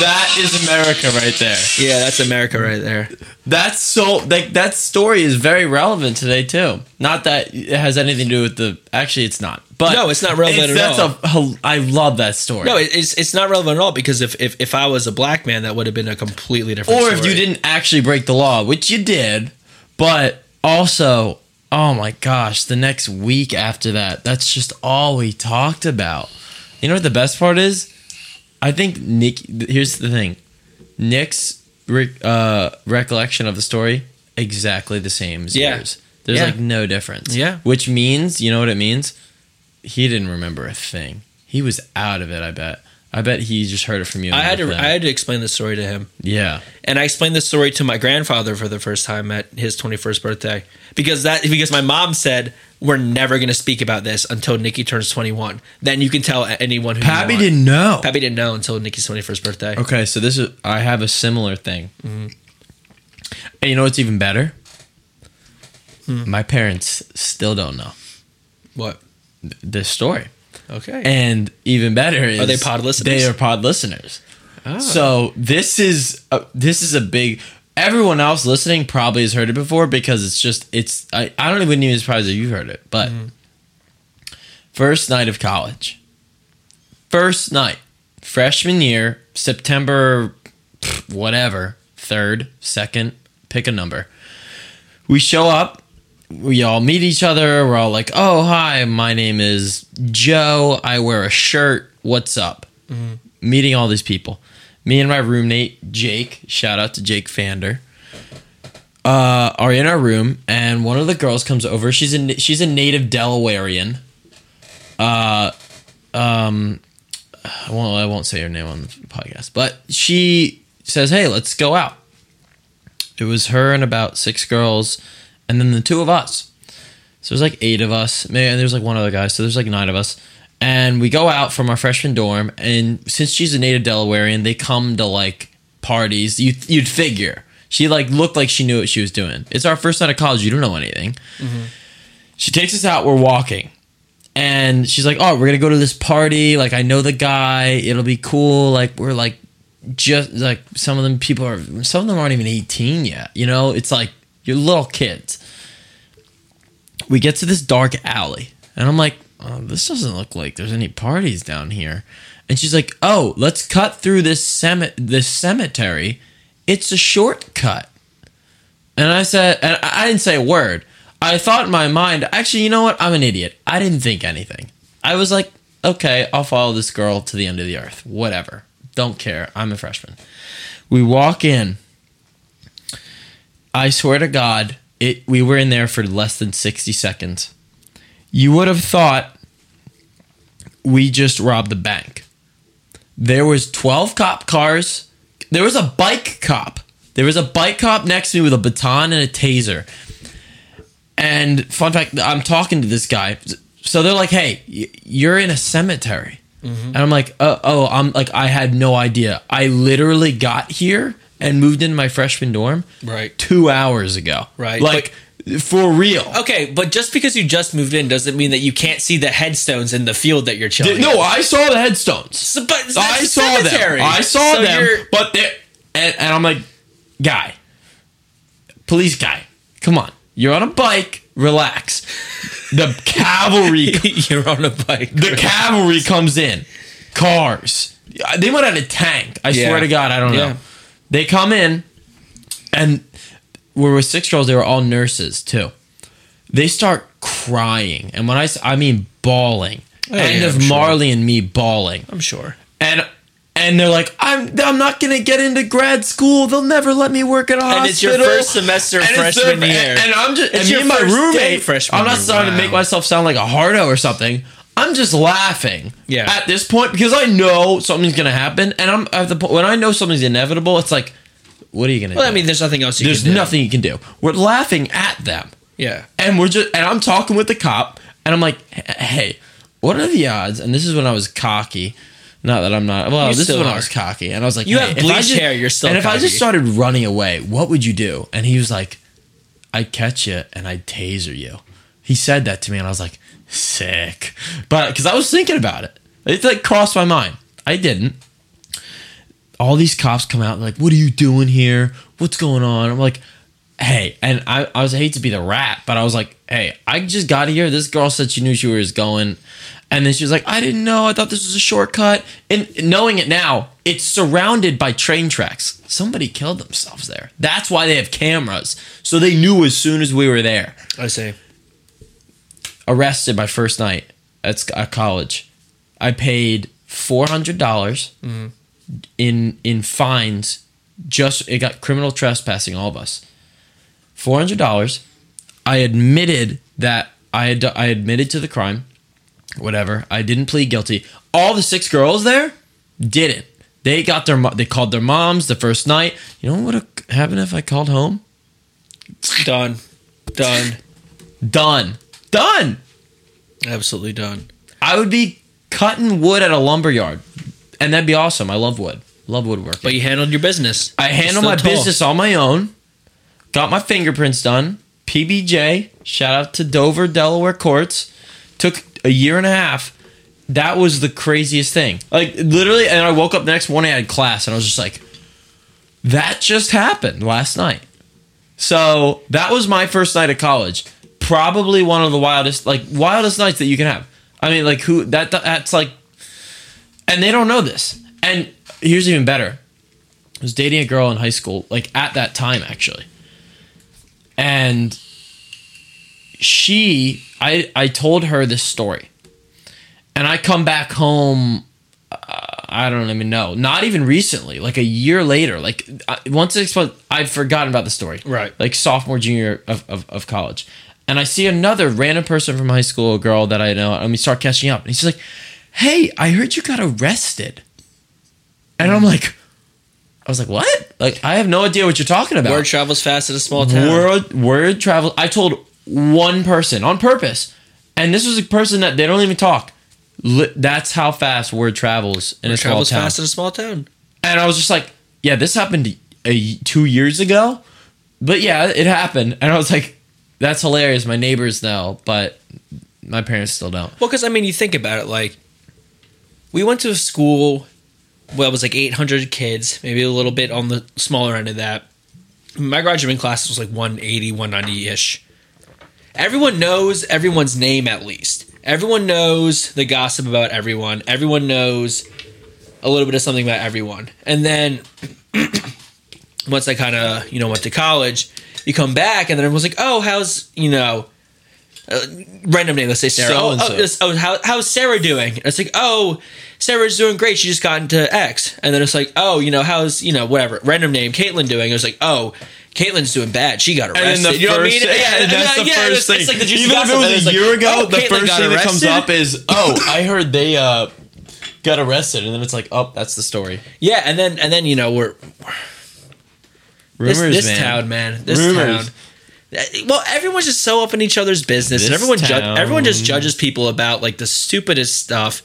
That is America right there. Yeah, that's America right there. That's so like that story is very relevant today too. Not that it has anything to do with the. Actually, it's not. But No, it's not relevant it's- at that's A, I love that story. No, it's it's not relevant at all because if if, if I was a black man, that would have been a completely different. or if you didn't actually break the law, which you did, but also, oh my gosh, the next week after that, that's just all we talked about. You know what the best part is? I think Nick. Here's the thing, Nick's re- uh, recollection of the story exactly the same as Yeah. yours. There's Yeah. like no difference. Yeah. which means you know what it means. He didn't remember a thing. He was out of it. I bet. I bet he just heard it from you. I had to and I had to explain the story to him. yeah. And I explained the story to my grandfather for the first time at his 21st birthday because that because my mom said we're never going to speak about this until Nikki turns 21. Then you can tell anyone who Pappy didn't know. Pappy didn't know until Nikki's 21st birthday. Okay, so this is I have a similar thing. Mm-hmm. And you know what's even better? Hmm. My parents still don't know What? th- this story. Okay. And even better is Are they pod listeners? They are pod listeners. Ah. So this is a, this is a big. Everyone else listening probably has heard it before because it's just it's. I, I don't even even surprised if you've heard it. But Mm-hmm. first night of college, first night, freshman year, September, whatever, third, second, pick a number. We show up. We all meet each other. We're all like, "Oh, hi, my name is Joe. I wear a shirt. What's up?" Meeting all these people. Me and my roommate Jake. Shout out to Jake Fander. Uh, are in our room, and one of the girls comes over. She's a she's a native Delawarean. Uh, um, I won't I won't say her name on the podcast, but she says, "Hey, let's go out." It was her and about six girls, and then the two of us. So there's like eight of us. And there's like one other guy. So there's like nine of us. And we go out from our freshman dorm, and since she's a native Delawarean, they come to like parties. You you'd figure she like looked like she knew what she was doing. It's our first night of college. You don't know anything. Mm-hmm. She takes us out. We're walking, and she's like, "Oh, we're gonna go to this party. Like, I know the guy. It'll be cool. Like, we're like just like some of them people are some of them aren't even 18 yet you know it's like you're little kids we get to this dark alley and i'm like oh, this doesn't look like there's any parties down here. And she's like oh let's cut through this cem- this cemetery. It's a shortcut. And i said and i I didn't say a word. I thought in my mind actually you know what? I'm an idiot. I didn't think anything. I was like okay i'll follow this girl to the end of the earth. Whatever. Don't care. I'm a freshman. We walk in. I swear to god it we were in there for less than 60 seconds. You would have thought we just robbed the bank. There was 12 cop cars. There was a bike cop. There was a bike cop next to me with a baton and a taser. And fun fact i'm talking to this guy. So they're like hey you're in a cemetery. Mm-hmm. And i'm like oh, oh i'm like i had no idea. I literally got here and moved into my freshman dorm Right. two hours ago Right. like for real Okay, but just because you just moved in doesn't mean that you can't see the headstones in the field that you're chilling. no in. i saw the headstones So- but I saw them. I saw So them, but they and, and I'm like, guy, police guy, come on, you're on a bike, relax. The <laughs> cavalry, <laughs> you're on a bike. the cavalry comes in, cars. They might have a tank. I Yeah. swear to God, I don't know. Yeah. They come in, and we're with six girls. They were all nurses too. They start crying, and when I I mean bawling. Oh, End yeah, of I'm sure. Marley and me bawling I'm sure. and and they're like, I'm I'm not gonna get into grad school. They'll never let me work at a hospital. And it's your first semester And it's freshman their- year. and I'm just It's and me and my roommate. freshman I'm not year. starting to make myself sound like a hardo or something. I'm just laughing. Yeah. At this point, because I know something's gonna happen, and I'm at the point when I know something's inevitable. It's like, what are you gonna Well, do? I mean, there's nothing else you there's can do. nothing you can do. We're laughing at them Yeah. and we're just and I'm talking with the cop and I'm like, hey, what are the odds? And this is when I was cocky. Not that I'm not. Well, You this is when I was cocky, and I was like, You hey, have I bleached just- hair, you're still And if I just started running away, what would you do? And he was like, I'd catch you and I'd taser you. He said that to me, and I was like, sick. But because I was thinking about it, it like crossed my mind. I didn't. All these cops come out like, what are you doing here? What's going on? I'm like, hey, and I, I was I hate to be the rat, but I was like, hey, I just got here. This girl said she knew she was going. And then she was like, I didn't know. I thought this was a shortcut. And knowing it now, it's surrounded by train tracks. Somebody killed themselves there. That's why they have cameras. So they knew as soon as we were there. I say. Arrested my first night at, at college. I paid four hundred dollars mm-hmm. in in fines. Just it got criminal trespassing all of us. Four hundred dollars. I admitted that I had I admitted to the crime. Whatever. I didn't plead guilty. All the six girls there didn't. They got their they called their moms the first night. You know what would have happened if I called home? Done. Done. Done. Done. Absolutely done. I would be cutting wood at a lumber yard, and that'd be awesome. I love wood. Love woodworking. But you handled your business. I handle Still my tall. business on my own. Got my fingerprints done. PBJ. Shout out to Dover, Delaware courts. Took a year and a half. That was the craziest thing. Like literally, and I woke up the next morning. I had class, and I was just like, "That just happened last night." So that was my first night of college. Probably one of the wildest, like wildest nights that you can have. I mean, like who that that's like, and they don't know this. And here's even better. I was dating a girl in high school, like at that time actually, and she, I, I told her this story, and I come back home. Uh, I don't even know. Not even recently, like a year later. Like once it's exposed, I'd forgotten about the story. Right. Like sophomore, junior of, of, of college. And I see another random person from high school, a girl that I know, and we start catching up. And he's like, Hey, I heard you got arrested. And I'm like, I was like, What? Like, I have no idea what you're talking about. Word travels fast in a small town. Word word travel. I told one person on purpose, and this was a person that they don't even talk. That's how fast word travels in a Word small travels town. fast in a small town. And I was just like, yeah, this happened a, two years ago, but yeah, it happened. And I was like, that's hilarious. My neighbors know, but my parents still don't. Well, because I mean, you think about it, like we went to a school. Well, it was like 800 kids, maybe a little bit on the smaller end of that. My graduating class was like 180, 190 ish. Everyone knows everyone's name at least. Everyone knows the gossip about everyone. Everyone knows a little bit of something about everyone. And then <clears throat> once I kind of, you know, went to college, you come back and then everyone's like, oh, how's, you know, uh, random name, let's say Sarah. Oh, oh, this- oh, how, how's Sarah doing? And it's like, oh, Sarah's doing great. She just got into X. And then it's like, oh, you know, how's, you know, whatever, random name, Caitlin doing? It was like, oh, Caitlyn's doing bad. She got arrested. And the you know what I mean? yeah, and that's the yeah, first it's- thing. It's like the Even if it was a like, year ago, oh, the first thing that comes up is, <laughs> oh, I heard they uh, got arrested, and then it's like, oh, that's the story. Yeah, and then and then you know we're Rumors, this, this man. town, man. This Rumors. town. Uh, Well, everyone's just so up in each other's business, and everyone ju- everyone just judges people about like the stupidest stuff.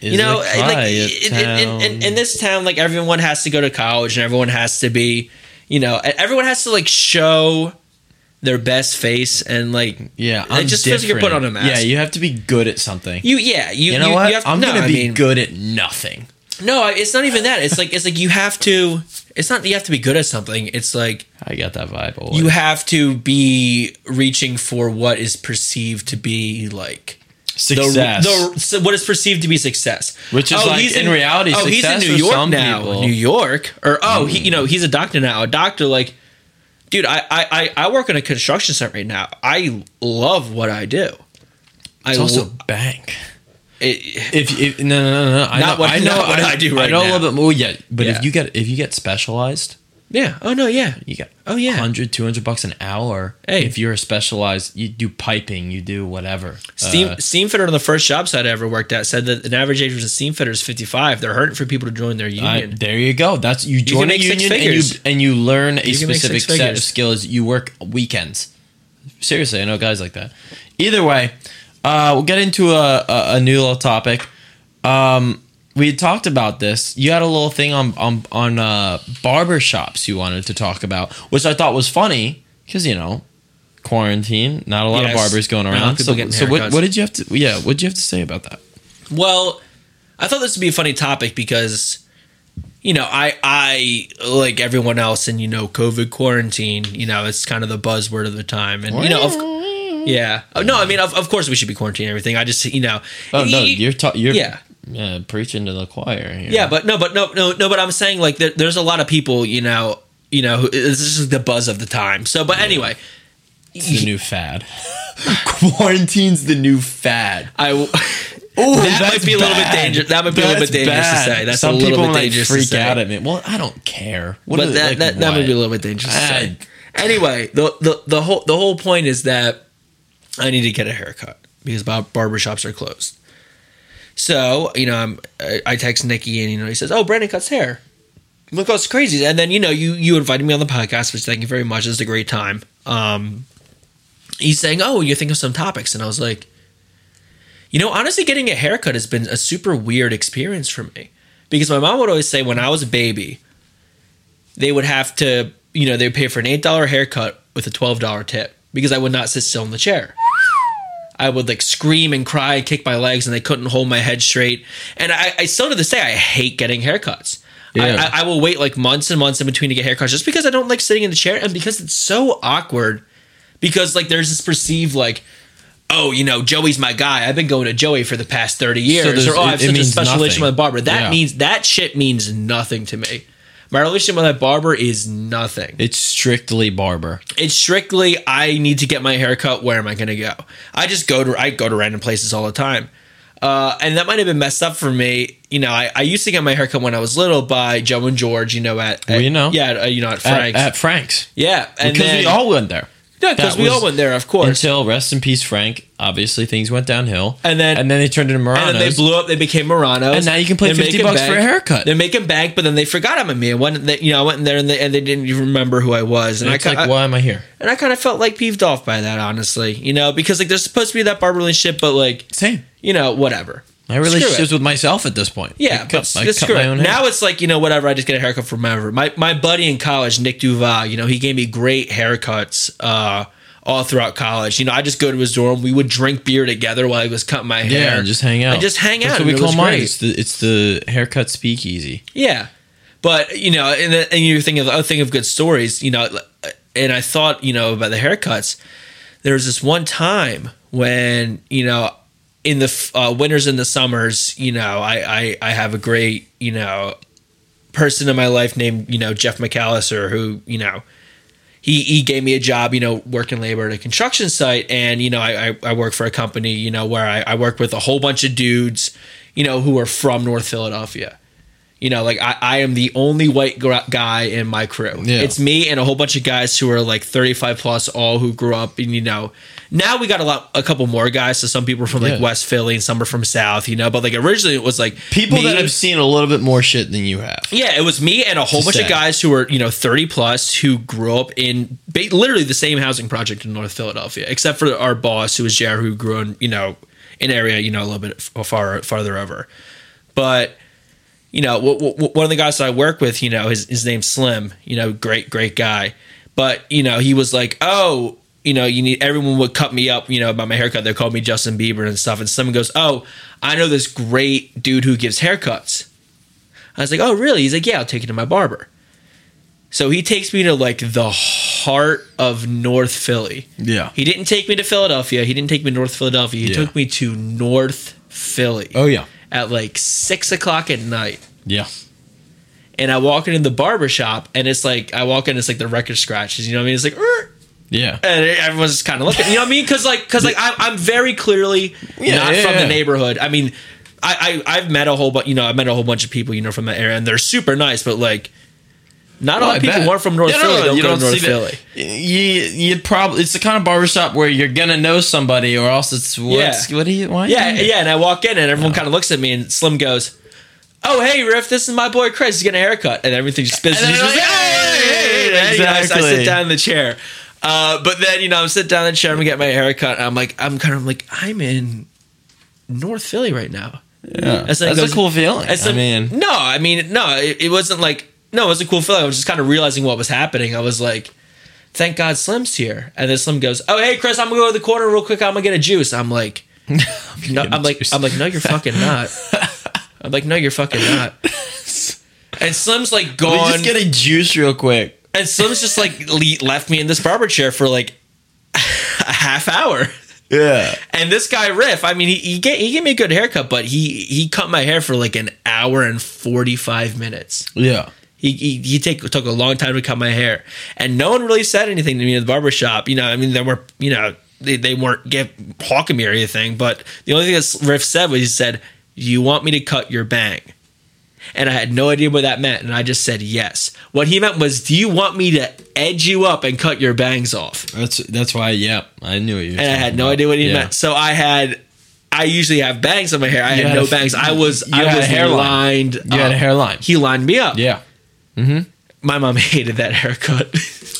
Is you know, a like in, in, in, in, this town, like everyone has to go to college, and everyone has to be, you know, everyone has to like show their best face, and like yeah, it I'm just feels like you're put on a mask. Yeah, you have to be good at something. you, yeah, you, You know what? have- I'm no, gonna I be mean- good at nothing. No, it's not even that. It's like it's like you have to. It's not you have to be good at something. It's like I got that vibe. Always. you have to be reaching for what is perceived to be like success. the so what is perceived to be success, Which is oh, like, in reality, Oh, he's in New York now. people. New York, or oh, he you know mm. he's a doctor now. A doctor like, dude, I I I, I work in a construction site right now. I love what I do. I it's also lo- bank. It, If, if no no no no, I know, what- I know <laughs> what I do right I know now. a little bit more. Yeah, but Yeah. if you get if you get specialized, yeah. Oh no, yeah. you get Oh, yeah. 100 200 bucks an hour. Hey. if you're a specialized, you do piping, you do whatever. Steam Uh, steam fitter on the first job site I ever worked at said that an average age of a steam fitter is 55. They're hurting for people to join their I- union. there you go. That's you join a union and you and you learn a You specific set of skills. You work weekends. Seriously, I know guys like that. Either way, uh, we'll get into a, a, a new little topic. Um, we had talked about this. You had a little thing on on on uh, barber shops you wanted to talk about, which I thought was funny because you know quarantine, not a lot Yes. of barbers going Not a lot around. So, so what, what did you have to? Yeah, what did you have to say about that? Well, I thought this would be a funny topic because, you know, I I like everyone else in you know COVID quarantine. You know, it's kind of the buzzword of the time, and you know, of, yeah. Oh, no, I mean, of, of course we should be quarantining everything. I just you know, Oh no, you're ta- you're yeah. yeah preaching to the choir. Here. Yeah, but no, but no, no, no. But I'm saying like there, there's a lot of people, you know, you know, who, this is the buzz of the time. So, but anyway, it's the new fad. <laughs> Quarantine's the new fad. I w- <laughs> Oh, That might be a little bit dangerous- that might be a little bit dangerous to say. That's a Some little people bit might dangerous to freak say. out at me. Well, I don't care. What but that like, that, that might be a little bit dangerous to say. I- Anyway, the, the the whole the whole point is that I need to get a haircut because bar- barbershops are closed. So you know, I'm, I, text Nikki and you know he says, "Oh, Brandon cuts hair." Look, that's crazy. And then you know you you invited me on the podcast, which thank you very much. It's a great time. Um, he's saying, "Oh, you think of some topics," and I was like, you know, honestly, getting a haircut has been a super weird experience for me because my mom would always say when I was a baby, they would have to, you know, they would pay for an eight dollar haircut with a twelve dollar tip because I would not sit still in the chair. I would like scream and cry and kick my legs, and they couldn't hold my head straight. And I, I still to this day, I hate getting haircuts. I, Yeah. I, I will wait like months and months in between to get haircuts just because I don't like sitting in the chair and because it's so awkward. Because like there's this perceived like, oh, you know, Joey's my guy. I've been going to Joey for the past thirty years, there's- or oh, I have such a special relationship with my barber. That Yeah. means that shit means nothing to me. My relationship with that barber is nothing. It's strictly barber. It's strictly I need to get my hair cut. Where am I going to go? I just go to I go to random places all the time, uh, and that might have been messed up for me. You know, I, I used to get my hair cut when I was little by Joe and George. You know, at, at We know. yeah, at, uh, you know, at At- Frank's, At, Frank's. yeah, and Because then, we all went there. Yeah, because we all went there, of course. Until rest in peace, Frank. Obviously, things went downhill, And then- and then they turned into Muranos. and then they blew up. They became Muranos, And now you can play They're 50 bucks bank. for a haircut. They're making bank, but then they forgot about me. And when they, you know, I went in there and they, and they didn't even remember who I was. And, And I like, why am I here? and I kind of felt like peeved off by that, honestly. You know, because like there's supposed to be that barber relationship, but like Same. you know, whatever. My relationships with myself at this point. Yeah, I cut, I cut my own hair. Now it's like you know whatever. I just get a haircut from wherever. My my buddy in college, Nick Duval, you know, he gave me great haircuts uh, all throughout college. You know, I just go to his dorm. We would drink beer together while he was cutting my hair. yeah, just hang out. And just hang That's out, what we and call mine. It's the, it's the haircut speakeasy. Yeah, but you know, and, and you're thinking of the other thing of good stories, you know, and I thought, you know, about the haircuts. There was this one time when you know, in the uh, winters and the summers, you know, I, I I have a great you know person in my life named you know Jeff McAllister who you know. He, he gave me a job, you know, working labor at a construction site, and you know, I, I, I work for a company, you know, where I, I work with a whole bunch of dudes, you know, who are from North Philadelphia. You know, like I, I am the only white guy in my crew. Yeah. It's me and a whole bunch of guys who are like 35 plus, all who grew up. And, you know, now we got a lot, a couple more guys. So some people are from like Yeah. West Philly and some are from South, you know, but like originally it was like People me- that have seen a little bit more shit than you have. yeah, it was me and a whole bunch of guys who were, you know, 30 plus who grew up in ba- literally the same housing project in North Philadelphia, except for our boss who was Jared, who grew in, you know, an area, you know, a little bit f- far farther over. But, you know, one of the guys that I work with, you know, his, his name's Slim, you know, great, great guy. But, you know, he was like, oh, you know, you need everyone would cut me up, you know, about my haircut. They called me Justin Bieber and stuff. And someone goes, Oh, I know this great dude who gives haircuts. I was like, oh, really? He's like, yeah, I'll take you to my barber. So he takes me to like the heart of North Philly. Yeah. He didn't take me to Philadelphia. He didn't take me to North Philadelphia. He Yeah. took me to North Philly Oh yeah. at like six o'clock at night. Yeah. And I walk into the barber shop and it's like, I walk in, it's like the record scratches. You know what I mean? It's like, Yeah. and everyone's just kind of looking. You know what I mean? Because like, because like I'm, I'm very clearly Yeah, not yeah, from yeah. the neighborhood. I mean, I, I I've met a whole bunch. You know, I've met a whole bunch of people. You know, from that area, and they're super nice. But like, not a lot of people who aren't from North Yeah, Philly no, don't you go don't to North see Philly. that. You you probably it's the kind of barbershop where you're gonna know somebody or else it's what's Yeah. what do you why Yeah, yeah. And I walk in, and everyone kind of looks at me, and Slim goes. Oh hey Riff, this is my boy Chris. He's getting a haircut, and everything just spins. And He's like, like, "Hey, hey, hey, hey." You know, I- I sit down in the chair, uh, but then you know I'm sitting down in the chair. I'm get my haircut. And I'm like, I'm kind of like, I'm in North Philly right now. Yeah. That's so it a cool feeling. I, I mean no, I mean, no, it, it wasn't like, no, it was a cool feeling. I was just kind of realizing what was happening. I was like, thank God Slim's here. And then Slim goes, oh, hey, Chris, I'm gonna go to the corner real quick. I'm gonna get a juice. I'm like, <laughs> no, I'm like, I'm like, no, you're fucking not. <laughs> I'm like, no, you're fucking not. <laughs> And Slim's like We gone. just get a juice real quick. And Slim's just like le- left me in this barber chair for like a half hour. Yeah. And this guy Riff, I mean, he he gave, he gave me a good haircut, but he he cut my hair for like an hour and forty five minutes. Yeah. He he, he take, took a long time to cut my hair, and no one really said anything to me in the barber shop. You know, I mean, there were you know they, they weren't get hawking me or anything, but the only thing that Riff said was he said, "You want me to cut your bang?" And I had no idea what that meant, and I just said yes. What he meant was, "Do you want me to edge you up and cut your bangs off?" That's that's why. Yeah, I knew you. and I had no idea what he meant. So I had, I usually have bangs on my hair. I had, had no a- bangs. I was, you I had a was hairline. lined. You had a hairline. He lined me up. Yeah. Mm-hmm. My mom <laughs> hated that haircut.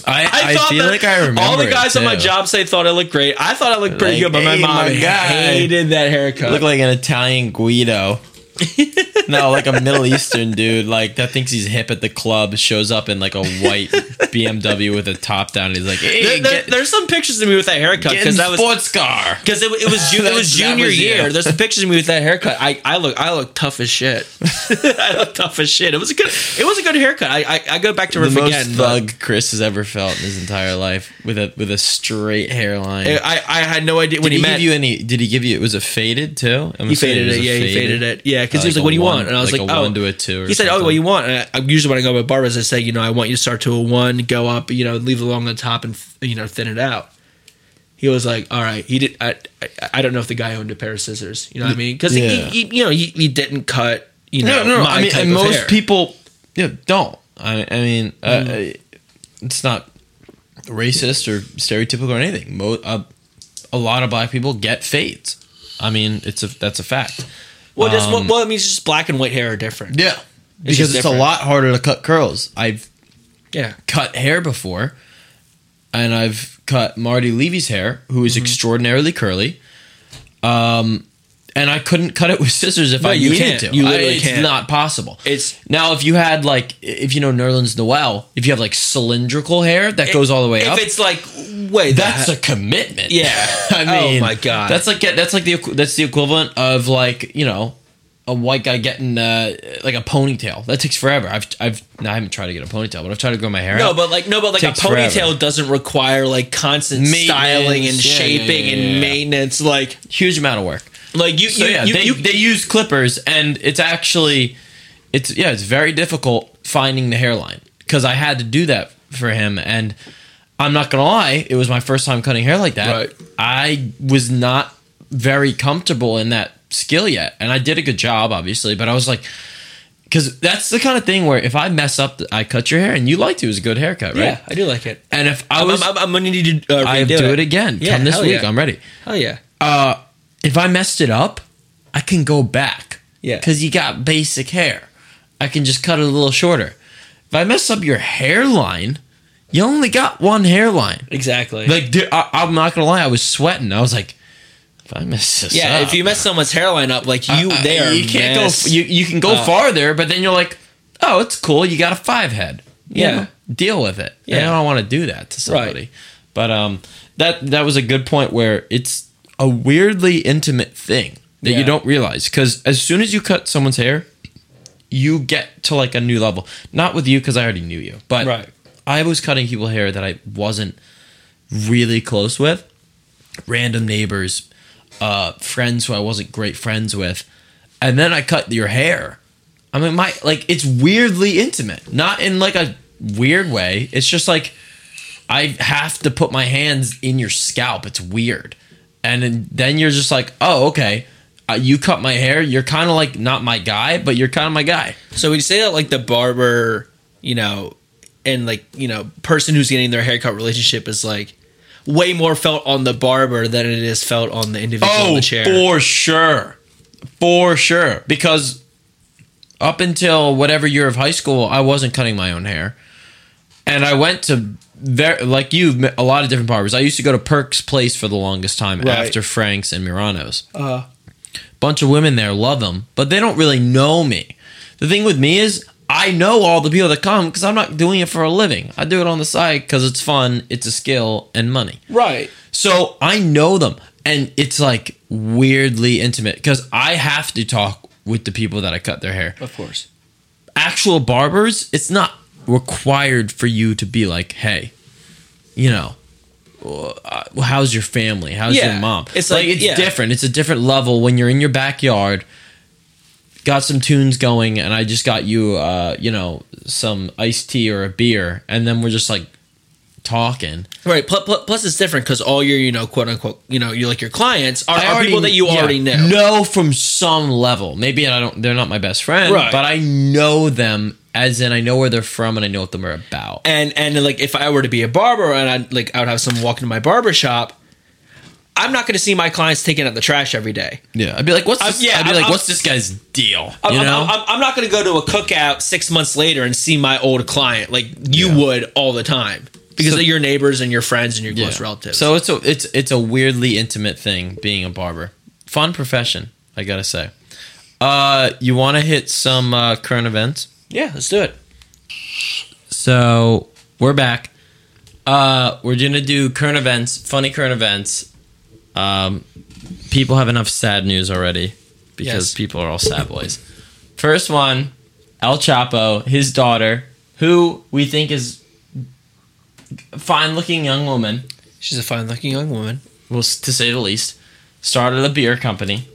I, <laughs> I, thought feel like I remember. all the guys on my job say thought I looked great. I thought I looked pretty Like, good, but my hey, mom my hated that haircut. look like an Italian Guido. <laughs> no, like a Middle Eastern dude, like that thinks he's hip at the club, shows up in like a white BMW with a top down. And he's like, "Hey, There- there- get, there's some pictures of me with that haircut because that was a sports car." because it, it was ju- it <laughs> was junior was you. year. There's some pictures of me with that haircut. I, I look I look tough as shit. <laughs> I look tough as shit. It was a good it was a good haircut. I I, I go back to The Riff most again. but- thug Chris has ever felt in his entire life with a with a straight hairline. I, I had no idea did when he, he, give met you any? Did he give you? It was it faded too? I'm He faded it. a Yeah, he faded it. Yeah, because he was Like "What do you one- want?" And I was like like, "Oh." one to a two He said, "Oh, something. what do you want?" And I, usually when I go to barbers, I say, "You know, I want you to start to a one, go up, you know, leave along the top, and you know, thin it out." He was like, "All right." He did. I, I, I don't know if the guy owned a pair of scissors. You know what I mean? Because Yeah. he, he, you know, he, he didn't cut. You know, No, no. my I mean, and most hair. people, yeah, don't. I, I mean, Mm. uh, it's not racist or stereotypical or anything. Mo- uh, a lot of black people get fades. I mean, it's a that's a fact. Well, just well, um, well, I mean, it's just black and white hair are different. Yeah, just because it's, a lot harder to cut curls. I've Yeah, cut hair before, and I've cut Marty Levy's hair, who is Mm-hmm. extraordinarily curly. Um, and I couldn't cut it with scissors if No, I you needed can't. to. You I- literally it's can't. not possible. It's- now if you had like if you know Nerlens Noel, if you have like cylindrical hair that goes all the way if up, it's like, wait, that's that, a commitment. Yeah. <laughs> I mean, Oh my God. that's like that's like the that's the equivalent of like you know a white guy getting uh, like a ponytail. That takes forever. I've I've no, I haven't tried to get a ponytail, but I've tried to grow my hair. No, out. but like no, but like a ponytail forever. doesn't require like constant styling and yeah, shaping yeah, and yeah. maintenance. Like huge amount of work. Like you, So you, yeah, you, they, you- they use clippers, and it's actually, it's yeah, it's very difficult finding the hairline because I had to do that for him, and I'm not gonna lie, it was my first time cutting hair like that. Right. I was not very comfortable in that skill yet, and I did a good job, obviously, but I was like. Because that's the kind of thing where if I mess up, I cut your hair, and you liked it, it was a good haircut, right? yeah, I do like it. And if I I'm, was, I'm, I'm gonna need to uh, I redo do it again. Yeah, Come this week, yeah. I'm ready. Oh yeah, uh, if I messed it up, I can go back. Yeah. Because you got basic hair. I can just cut it a little shorter. If I mess up your hairline, you only got one hairline. exactly. Like, dude, I, I'm not gonna lie, I was sweating. I was like, if I mess this up. yeah, up, if you mess someone's hairline up, like you, are you can't mess- go. You you can go up. farther, but then you're like, oh, it's cool. You got a five head. You Yeah. know, deal with it. Yeah. Yeah, I don't want to do that to somebody. Right. But um, that that was a good point where it's a weirdly intimate thing that Yeah. you don't realize because as soon as you cut someone's hair, you get to like a new level. Not with you because I already knew you, but Right. I was cutting people hair that I wasn't really close with, random neighbors, uh, friends who I wasn't great friends with, and then I cut your hair. I mean, my like it's weirdly intimate, not in like a weird way. It's just like I have to put my hands in your scalp. It's weird, and then, you're just like, oh, okay. Uh, you cut my hair. You're kind of like not my guy, but you're kind of my guy. So we say that like the barber, you know, and like you know, person who's getting their haircut relationship is like way more felt on the barber than it is felt on the individual in the chair. Oh, for sure, for sure. Because up until whatever year of high school, I wasn't cutting my own hair, and I went to very like you a lot of different barbers. I used to go to Perk's Place for the longest time Right. after Frank's and Murano's. Uh, bunch of women there love them, but they don't really know me. The thing with me is I know all the people that come because I'm not doing it for a living. I do it on the side because it's fun, it's a skill, and money. right. So I know them, and it's like weirdly intimate because I have to talk with the people that I cut their hair. Of course. actual barbers, it's not required for you to be like, hey, you know, uh, how's your family? How's Yeah. your mom? It's like- it's yeah. different. It's a different level when you're in your backyard. Got some tunes going, and I just got you, uh, you know, some iced tea or a beer, and then we're just like talking. Right. Plus, plus it's different because all your, you know, quote unquote, you know, you like your clients are, are people that you yeah, already know. know from some level. Maybe I don't. They're not my best friend, Right. but I know them as in I know where they're from and I know what they're about. And and like if I were to be a barber and I like I would have someone walk into my barber shop, I'm not going to see my clients taking out the trash every day. Yeah, I'd be like, "What's this? yeah, I'd be I'm- like, I'm- "What's this guy's deal?" I'm, You know, I'm, I'm not going to go to a cookout six months later and see my old client like you Yeah. would all the time because So- of your neighbors and your friends and your Yeah. close relatives. So it's a it's it's a weirdly intimate thing being a barber. Fun profession, I gotta say. Uh, you want to hit some uh, current events? yeah, let's do it. So we're back. Uh, we're gonna do current events, funny current events. Um, people have enough sad news already because Yes. people are all sad boys. First one, El Chapo, his daughter, who we think is fine-looking young woman, She's a fine-looking young woman. well, to say the least, started a beer company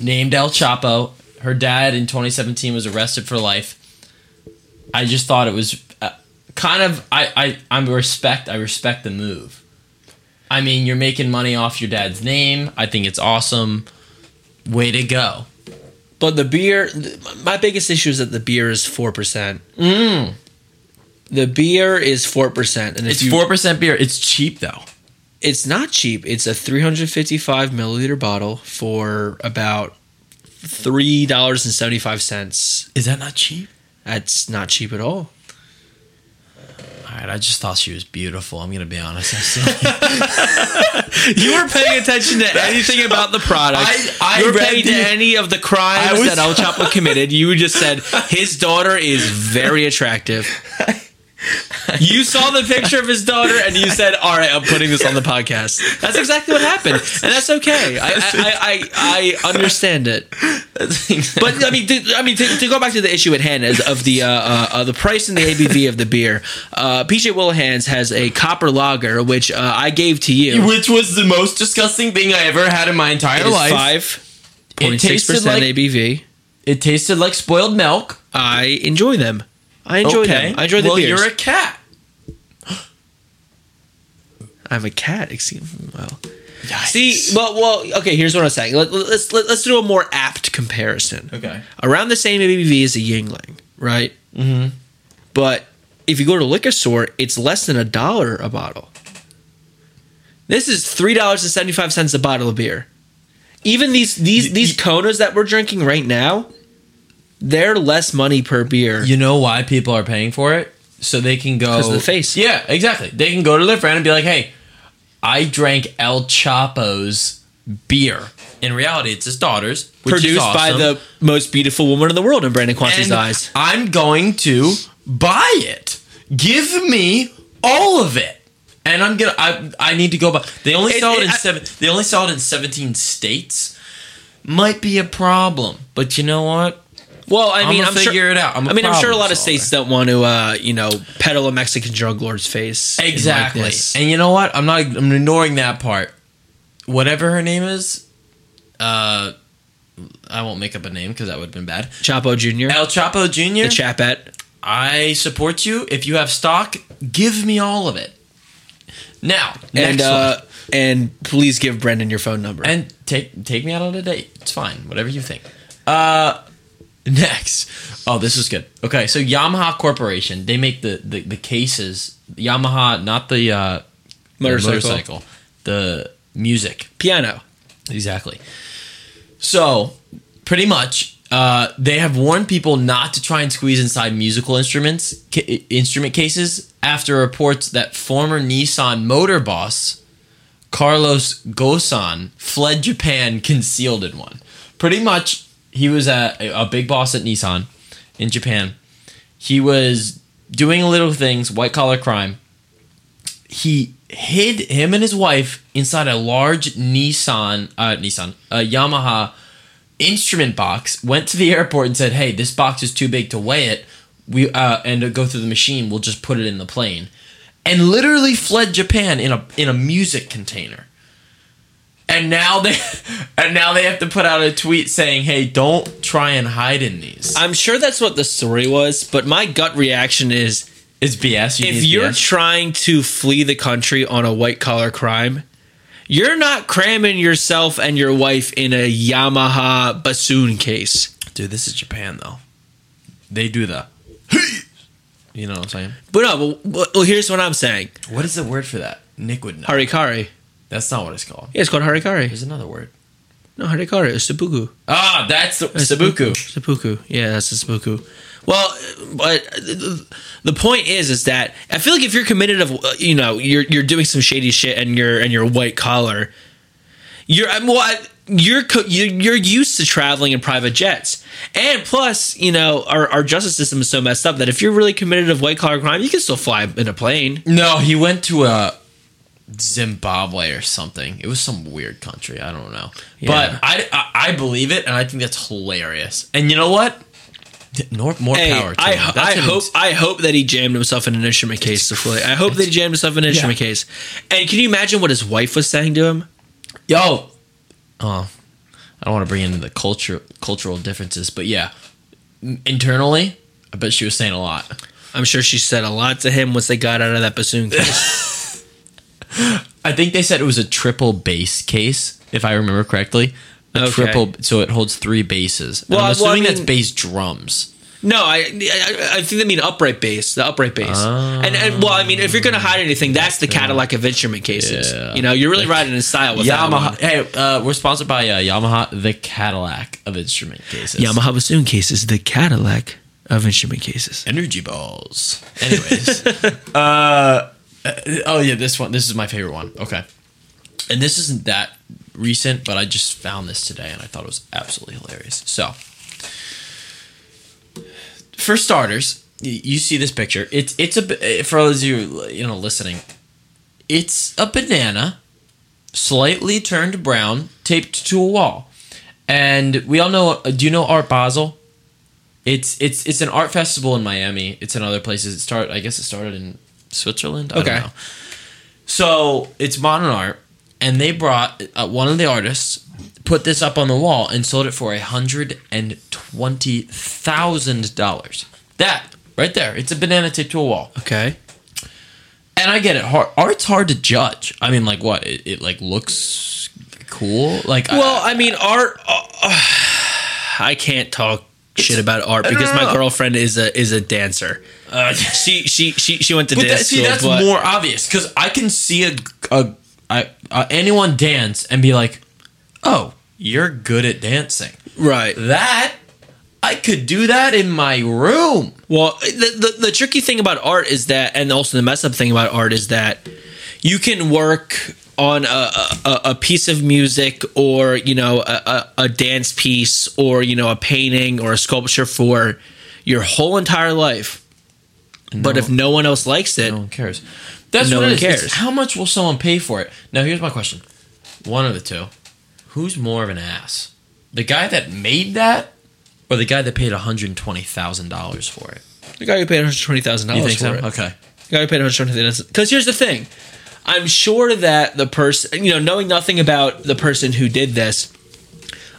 named El Chapo. Her dad in 2017 was arrested for life. I just thought it was uh, kind of I I I'm respect I respect the move. I mean, you're making money off your dad's name. I think it's awesome. Way to go. But the beer, my biggest issue is that the beer is four percent. Mm. The beer is four percent, and It's four percent beer. It's cheap though. It's not cheap. It's a 355 milliliter bottle for about three dollars and seventy five cents. Is that not cheap? That's not cheap at all. All right, I just thought she was beautiful. I'm gonna be honest. <laughs> You were paying attention to anything about the product. I- I you were paying the- to any of the crimes was- that El Chapo committed. You just said his daughter is very attractive. <laughs> You saw the picture of his daughter and you said, "All right, I'm putting this on the podcast." That's exactly what happened, and that's okay. I I, I, I, understand it. But I mean, to, I mean, to, to go back to the issue at hand is of the uh, uh, the price and the ABV of the beer. Uh, PJ Whelihan's has a copper lager, which uh, I gave to you. which was the most disgusting thing I ever had in my entire life. five point six percent like- ABV. It tasted like spoiled milk. I enjoy them. I enjoy them. I enjoy the well, beers. you're a cat. <gasps> I'm a cat. Excuse me. well. See, well, well, okay. Here's what I'm saying. Let, let's let, let's do a more apt comparison. Okay. Around the same ABV as a Yuengling, right? Mm-hmm. But if you go to a liquor store, it's less than a dollar a bottle. This is three dollars and seventy five cents a bottle of beer. Even these these these Konas that we're drinking right now, they're less money per beer. You know why people are paying for it? So they can go 'Cause of the face. Yeah, exactly. They can go to their friend and be like, "Hey, I drank El Chapo's beer." In reality, it's his daughter's, produced by the most beautiful woman in the world in Brandon Quanti's eyes. I'm going to buy it. Give me all of it. And I'm gonna. I I need to go buy. They only It- sell it, it- in I- seven. They only sell it in 17 states. Might be a problem, but you know what? Well, I mean, I'ma I'm figure sure, it out. I'm a I mean, I'm sure a lot of states don't want to, uh, you know, peddle a Mexican drug lord's face. Exactly. And you know what? I'm not. I'm ignoring that part. Whatever her name is, uh, I won't make up a name because that would have been bad. Chapo Jr., El Chapo Jr. the Chapette. I support you. If you have stock, give me all of it. Now, And uh, and please give Brendan your phone number. and take take me out on a date. It's fine. Whatever you think. Uh, <laughs> next. Oh, this is good. Okay, so Yamaha Corporation. They make the the, the cases. Yamaha, not the, uh, the Motorcycle. motorcycle. The music. Piano. Exactly. So, pretty much, uh, they have warned people not to try and squeeze inside musical instruments, ca- instrument cases, after reports that former Nissan motor boss Carlos Ghosn fled Japan concealed in one. Pretty much, he was a, a big boss at Nissan in Japan. He was doing little things, white collar crime. He hid him and his wife inside a large Nissan, uh, Nissan, a Yamaha instrument box, went to the airport and said, "Hey, this box is too big to weigh it. We uh, and go through the machine, we'll just put it in the plane." And literally fled Japan in a in a music container. And now they <laughs> and now they have to put out a tweet saying, "Hey, don't try and hide in these." I'm sure that's what the story was, but my gut reaction is It's BS. You if you're BS. trying to flee the country on a white collar crime, you're not cramming yourself and your wife in a Yamaha bassoon case. dude, this is Japan though. They do the, you know what I'm saying? But no, but, well, here's what I'm saying. What is the word for that? Nick would know. Harikari. That's not what it's called. Yeah, it's called harikari. There's another word. No, harikari. It's seppuku. Ah, that's the, Sabuku. Seppuku. Yeah, that's the seppuku. Well, but the point is, is that I feel like if you're committed of, you know, you're you're doing some shady shit and you're and you're white collar, you're I'm- well, I- you're you- you're used to traveling in private jets, and plus, you know, our our justice system is so messed up that if you're really committed of white collar crime, you can still fly in a plane. No, he went to a Zimbabwe or something. It was some weird country. I don't know. Yeah. But I, I I believe it, and I think that's hilarious. And you know what? More more Hey, power. To I, him. I hope I hope that he jammed himself in an instrument case to. I hope that he jammed himself in an instrument case. And can you imagine what his wife was saying to him? Yo. Oh, I don't want to bring into the culture cultural differences, but yeah, internally, I bet she was saying a lot. I'm sure she said a lot to him once they got out of that bassoon case. <laughs> I think they said it was a triple bass case, if I remember correctly. A Okay. triple, so it holds three basses. And Well, I'm I- well, I assuming that's bass drums. no, I, I I think they mean upright bass, the upright bass. And, and well, I mean, if you're gonna hide anything, that's the Cadillac of instrument cases. Yeah. You know, you're really riding in style with that Yamaha. Hey, uh, we're sponsored by uh, Yamaha, the Cadillac of instrument cases. Yamaha bassoon cases, the Cadillac of instrument cases. energy balls. Anyways, <laughs> uh, uh, oh yeah, this one. This is my favorite one. Okay, and this isn't that recent, but I just found this today and I thought it was absolutely hilarious. So, for starters, you see this picture. It's it's a for those of you you know listening. It's a banana, slightly turned brown, taped to a wall, and we all know. Do you know Art Basel? It's it's it's an art festival in Miami. It's in other places. It start I guess it started in Switzerland. I Okay. don't know. So it's modern art, and they brought uh, one of the artists put this up on the wall and sold it for a hundred and twenty thousand dollars. That right there, it's a banana taped to a wall. Okay. And I get it. Hard, art's hard to judge. I mean, like what? It, it like looks cool. Like Well, I, I mean, art. Uh, uh, <sighs> I can't talk shit about art because my girlfriend is a is a dancer. Uh, <laughs> She she she she went to But dance that, see, school, that's but- more obvious because I can see a, a, a, a anyone dance and be like, "Oh, you're good at dancing." right. That I could do that in my room. Well, the, the the tricky thing about art is that, and also the mess up thing about art is that you can work on a, a, a piece of music or you know a, a, a dance piece or you know a painting or a sculpture for your whole entire life. But if no one else likes it, No one cares. That's No what one it is. It's cares. How much will someone pay for it? Now, here's my question: One of the two. Who's more of an ass? The guy that made that, or the guy that paid one hundred twenty thousand dollars for it? the guy who paid one hundred twenty thousand You dollars think for so? it. Okay. The guy who paid one hundred twenty thousand. Because here's the thing, I'm sure that the person, you know, knowing nothing about the person who did this,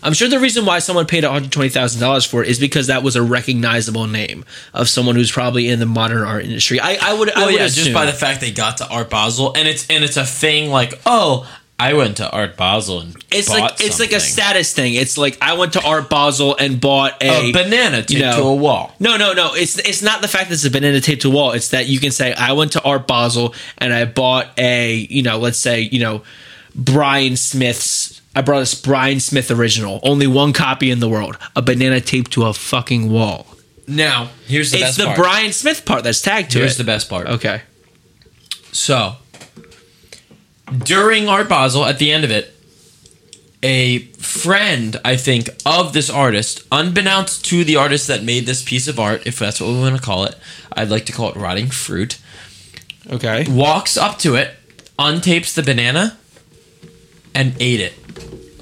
I'm sure the reason why someone paid one hundred twenty thousand dollars for it is because that was a recognizable name of someone who's probably in the modern art industry. I, I would, I would yeah, assume. just by the fact they got to Art Basel, and it's and it's a thing like, oh, I went to Art Basel and it's like it's like a status thing. It's like I went to Art Basel and bought a, a banana taped you know, to a wall. No, no, no. It's it's not the fact that it's a banana taped to a wall. It's that you can say I went to Art Basel and I bought a you know let's say you know Brian Smith's. I brought this Brian Smith original, only one copy in the world, a banana taped to a fucking wall. Now, here's the it's the part. Brian Smith part that's tagged to here's it. the best part. okay. So, during Art Basel, at the end of it, a friend, I think, of this artist, unbeknownst to the artist that made this piece of art, if that's what we want to call it, I'd like to call it rotting fruit, Okay. walks up to it, untapes the banana, and ate it.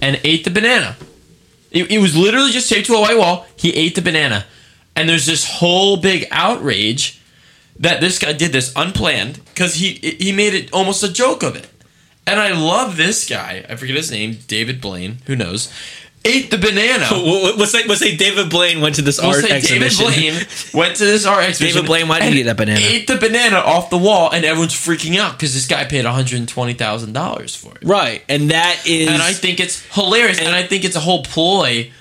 And ate the banana. It, it was literally just taped to a white wall. He ate the banana, and there's this whole big outrage that this guy did this unplanned because he he made it almost a joke of it. And I love this guy. I forget his name, David Blaine. Who knows? Ate the banana. <laughs> Let's say, say David Blaine went to this We'll art say David exhibition. Blaine went to this art exhibition. David Blaine, why did and he eat that banana? Ate the banana off the wall, and everyone's freaking out because this guy paid one hundred twenty thousand dollars for it. Right, and that is And I think it's hilarious, and, I think it's a whole ploy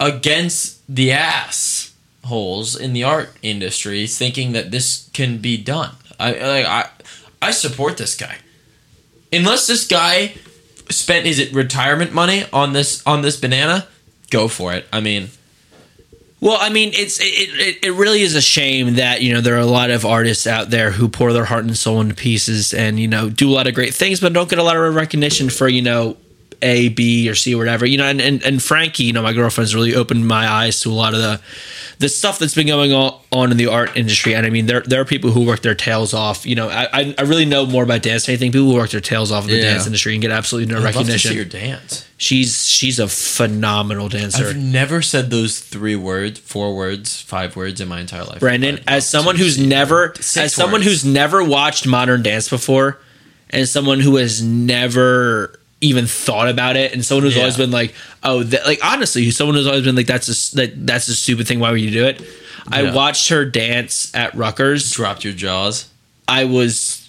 against the ass holes in the art industry, thinking that this can be done. I like I I support this guy. Unless this guy spent is it retirement money on this on this banana, go for it. I mean, Well, I mean, it's it, it, it really is a shame that you know there are a lot of artists out there who pour their heart and soul into pieces and you know do a lot of great things, but don't get a lot of recognition for you know A, B, or C, or whatever. You know, and, and and Frankie, you know, my girlfriend's really opened my eyes to a lot of the the stuff that's been going on, on in the art industry. And I mean, there there are people who work their tails off. You know, I I- really know more about dance than anything. People who work their tails off in the Yeah. dance industry and get absolutely no I'd love to see recognition. your dance. She's she's a phenomenal dancer. I've never said those three words, four words, five words in my entire life. Brandon, as someone who's never, as someone who's never watched modern dance before, and someone who has never even thought about it, and someone who's Yeah. always been like, oh, that, like honestly, someone who's always been like, that's a that, that's a stupid thing. Why would you do it? I watched her dance at Rutgers. dropped your jaws. I was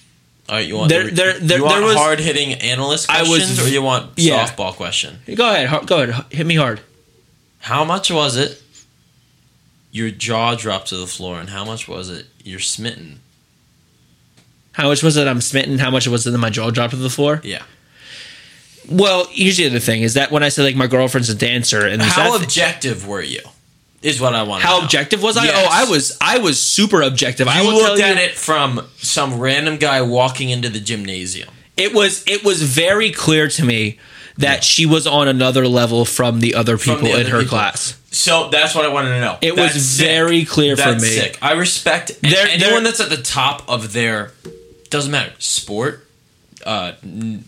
All right, you want There- the- there- there- you want there was- hard hitting analyst I was- or you want yeah. softball question? go ahead, go ahead, hit me hard. How much was it? Your jaw dropped to the floor, and how much was it? You're smitten. How much was it? I'm smitten. How much was it? That my jaw dropped to the floor. Yeah. Well, usually the thing is that when I say like my girlfriend's a dancer, and How that- objective were you? Is what I want. to how know. objective was I? Yes. Oh, I was I was super objective. I You will looked at you, it from some random guy walking into the gymnasium. it was it was very clear to me that she was on another level from the other people the in her people. class. So that's what I wanted to know. It That's was sick. very clear for That's me. Sick. I respect There- anyone there- that's at the top of their doesn't matter sport, uh, n-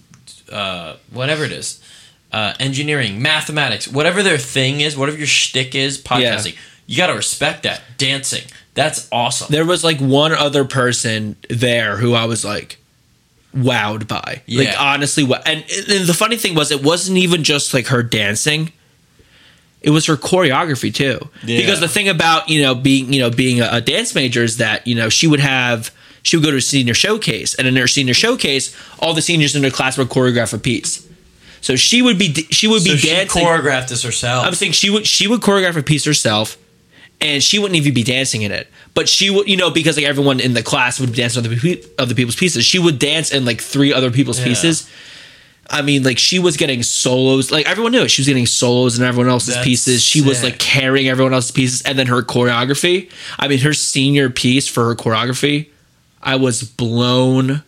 uh, whatever it is, uh, engineering, mathematics, whatever their thing is, whatever your shtick is, podcasting. You got to respect that. Dancing, that's awesome. There was like one other person there who I was like wowed by. Like honestly, and, and the funny thing was, it wasn't even just like her dancing. It was her choreography too. Yeah. Because the thing about you know being you know being a, a dance major is that you know she would have she would go to a senior showcase, and in her senior showcase, all the seniors in her class would choreograph a piece. So she would be she would so be she dancing. choreographed this herself. I'm saying she would she would choreograph a piece herself, and she wouldn't even be dancing in it. But she would, you know, because like everyone in the class would dance on other pe- other people's pieces. She would dance in like three other people's Yeah. pieces. I mean, like she was getting solos. Like everyone knew it. She was getting solos in everyone else's That's pieces. She was like carrying everyone else's pieces, and then her choreography. I mean, her senior piece for her choreography, I was blown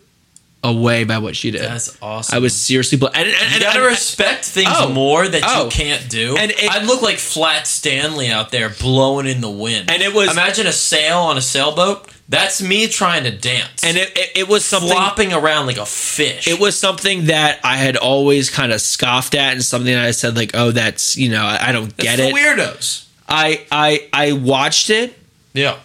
away by what she did. that's awesome. I was seriously blown. And, and, You gotta and- respect things Oh. more that Oh. you can't do. And it- I'd look like Flat Stanley out there blowing in the wind. And it was- imagine a sail on a sailboat. That's me trying to dance and it, it, it was something. flopping around like a fish. it was something that I had always kind of scoffed at, and something that I said like, "Oh, that's you know, I, I don't That's get it." weirdos. I I I watched it, Yeah,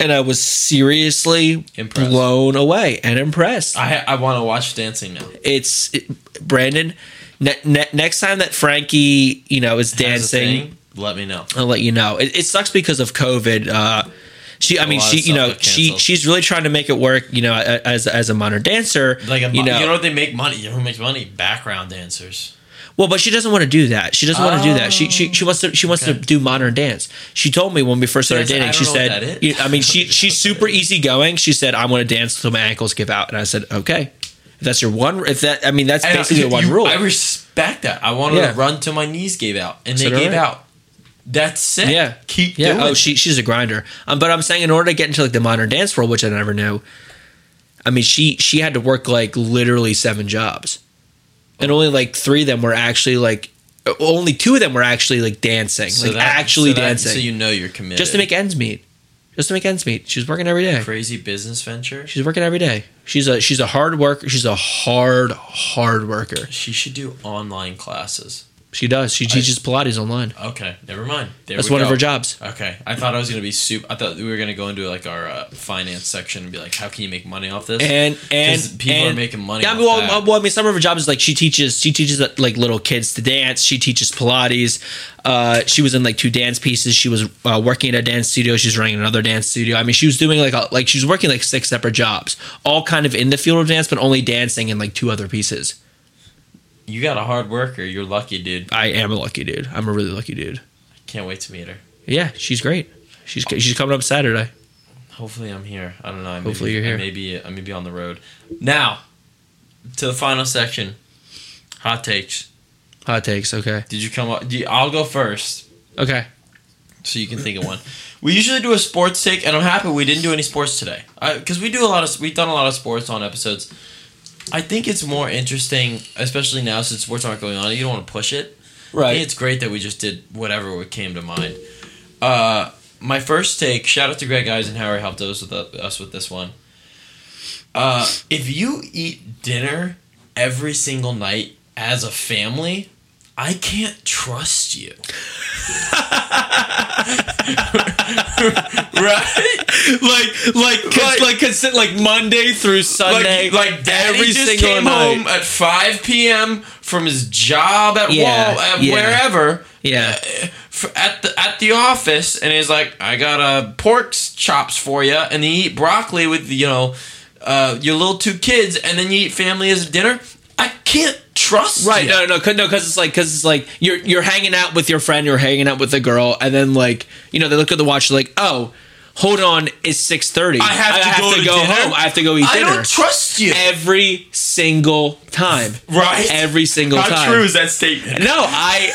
and I was seriously Impressed. blown away and impressed. I I want to watch dancing now. it's it, Brandon. Ne- ne- next time that Frankie, you know, is dancing, thing, let me know. I'll let you know. It, it sucks because of COVID. Uh, she, I mean, she, you know, she she's really trying to make it work. You know, as as a modern dancer, Like a, you you know, know, what they make money. You know who makes money? Background dancers. Well, but she doesn't want to do that. She doesn't want to do that. She she she wants to she wants to do modern dance. She told me when we first started dating. She don't know what said, that is. you- I mean, she <laughs> she's super easygoing. She said, "I want to dance until my ankles give out," and I said, "Okay." If that's your one, if that, I mean, that's And basically you- the one you- rule. I respect that. I wanted Yeah. to run till my knees gave out, and So they gave I. out. That's sick. yeah, keep yeah. doing. Oh, she she's a grinder. Um, but I'm saying in order to get into like the modern dance world, which I never knew, I mean, she she had to work like literally seven jobs, and only like three of them were actually like, only two of them were actually like dancing, So like that- actually so that- dancing, So you know you're committed. just to make ends meet. Just to make ends meet. She's working every day. crazy business venture. She's working every day. She's a she's a hard worker. She's a hard hard worker. She should do online classes. She does. She teaches Pilates online. Okay, never mind. There That's one of her jobs. Okay, I thought I was gonna be soup. I thought we were gonna go into like our uh, finance section and be like, how can you make money off this? And and people are making money. Yeah, I off mean, well, that. well, I mean, some of her jobs is like she teaches. She teaches uh, like little kids to dance. She teaches Pilates. Uh, she was in like two dance pieces. She was uh, working at a dance studio. She's running another dance studio. I mean, she was doing like a, like she was working like six separate jobs, all kind of in the field of dance, but only dancing in like two other pieces. You got a hard worker. You're lucky, dude. I am a lucky dude. I'm a really lucky dude. Can't wait to meet her. Yeah, she's great. She's oh. she's coming up Saturday. Hopefully, I'm here. I don't know. I may Hopefully be, you're here. I may be. I may be on the road. Now, to the final section. Hot takes. Hot takes. Okay. Did you come up? You, I'll go first. Okay. so you can think of one. We usually do a sports take, and I'm happy we didn't do any sports today because we do a lot of we've done a lot of sports on episodes. I think it's more interesting, especially now since sports aren't going on. You don't want to push it. Think it's great that we just did whatever came to mind. Uh, my first take. Shout out to Greg Eisenhower helped us with the, us with this one. Uh, if you eat dinner every single night as a family, I can't trust you. <laughs> right? Like like Like- like consi- like Monday through Sunday, like, like Daddy every just single came night. home at 5 p.m. from his job at Yeah, Wal- at yeah. wherever. Yeah. uh, f- at the at the office, and he's like, "I got uh, pork chops for you," and you eat broccoli with you know uh, your little two kids, and then you eat family as a dinner. I can't trust Right, you. no, no, cause, no, because it's like, because it's like you're you're hanging out with your friend, you're hanging out with a girl, and then like you know they look at the watch, they're like, oh, hold on, it's six thirty. I have to go to dinner? home. I have to go eat I dinner. don't trust you. every single time. right? Every single How time. true is that statement? No, I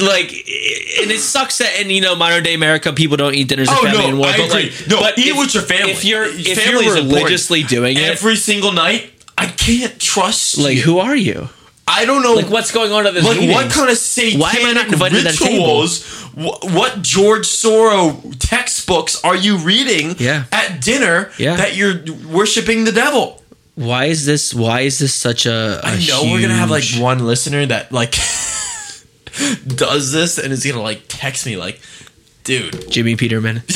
like, and it sucks that in you know modern day America people don't eat dinners with Oh, family no, anymore. I but agree. like, No, but eat if, with your family. If you're if Family you're is important. religiously doing it, Every single night, I can't trust like you. who are you? I don't know. Like what's going on at this like meeting? what kind of satanic Why am I not invited to that table? rituals? Wh- what George Soros textbooks are you reading Yeah. at dinner Yeah. that you're worshiping the devil? Why is this? Why is this such a? a I know we're gonna have like one listener that like <laughs> does this and is gonna like text me like, dude, Jimmy Peterman. <laughs>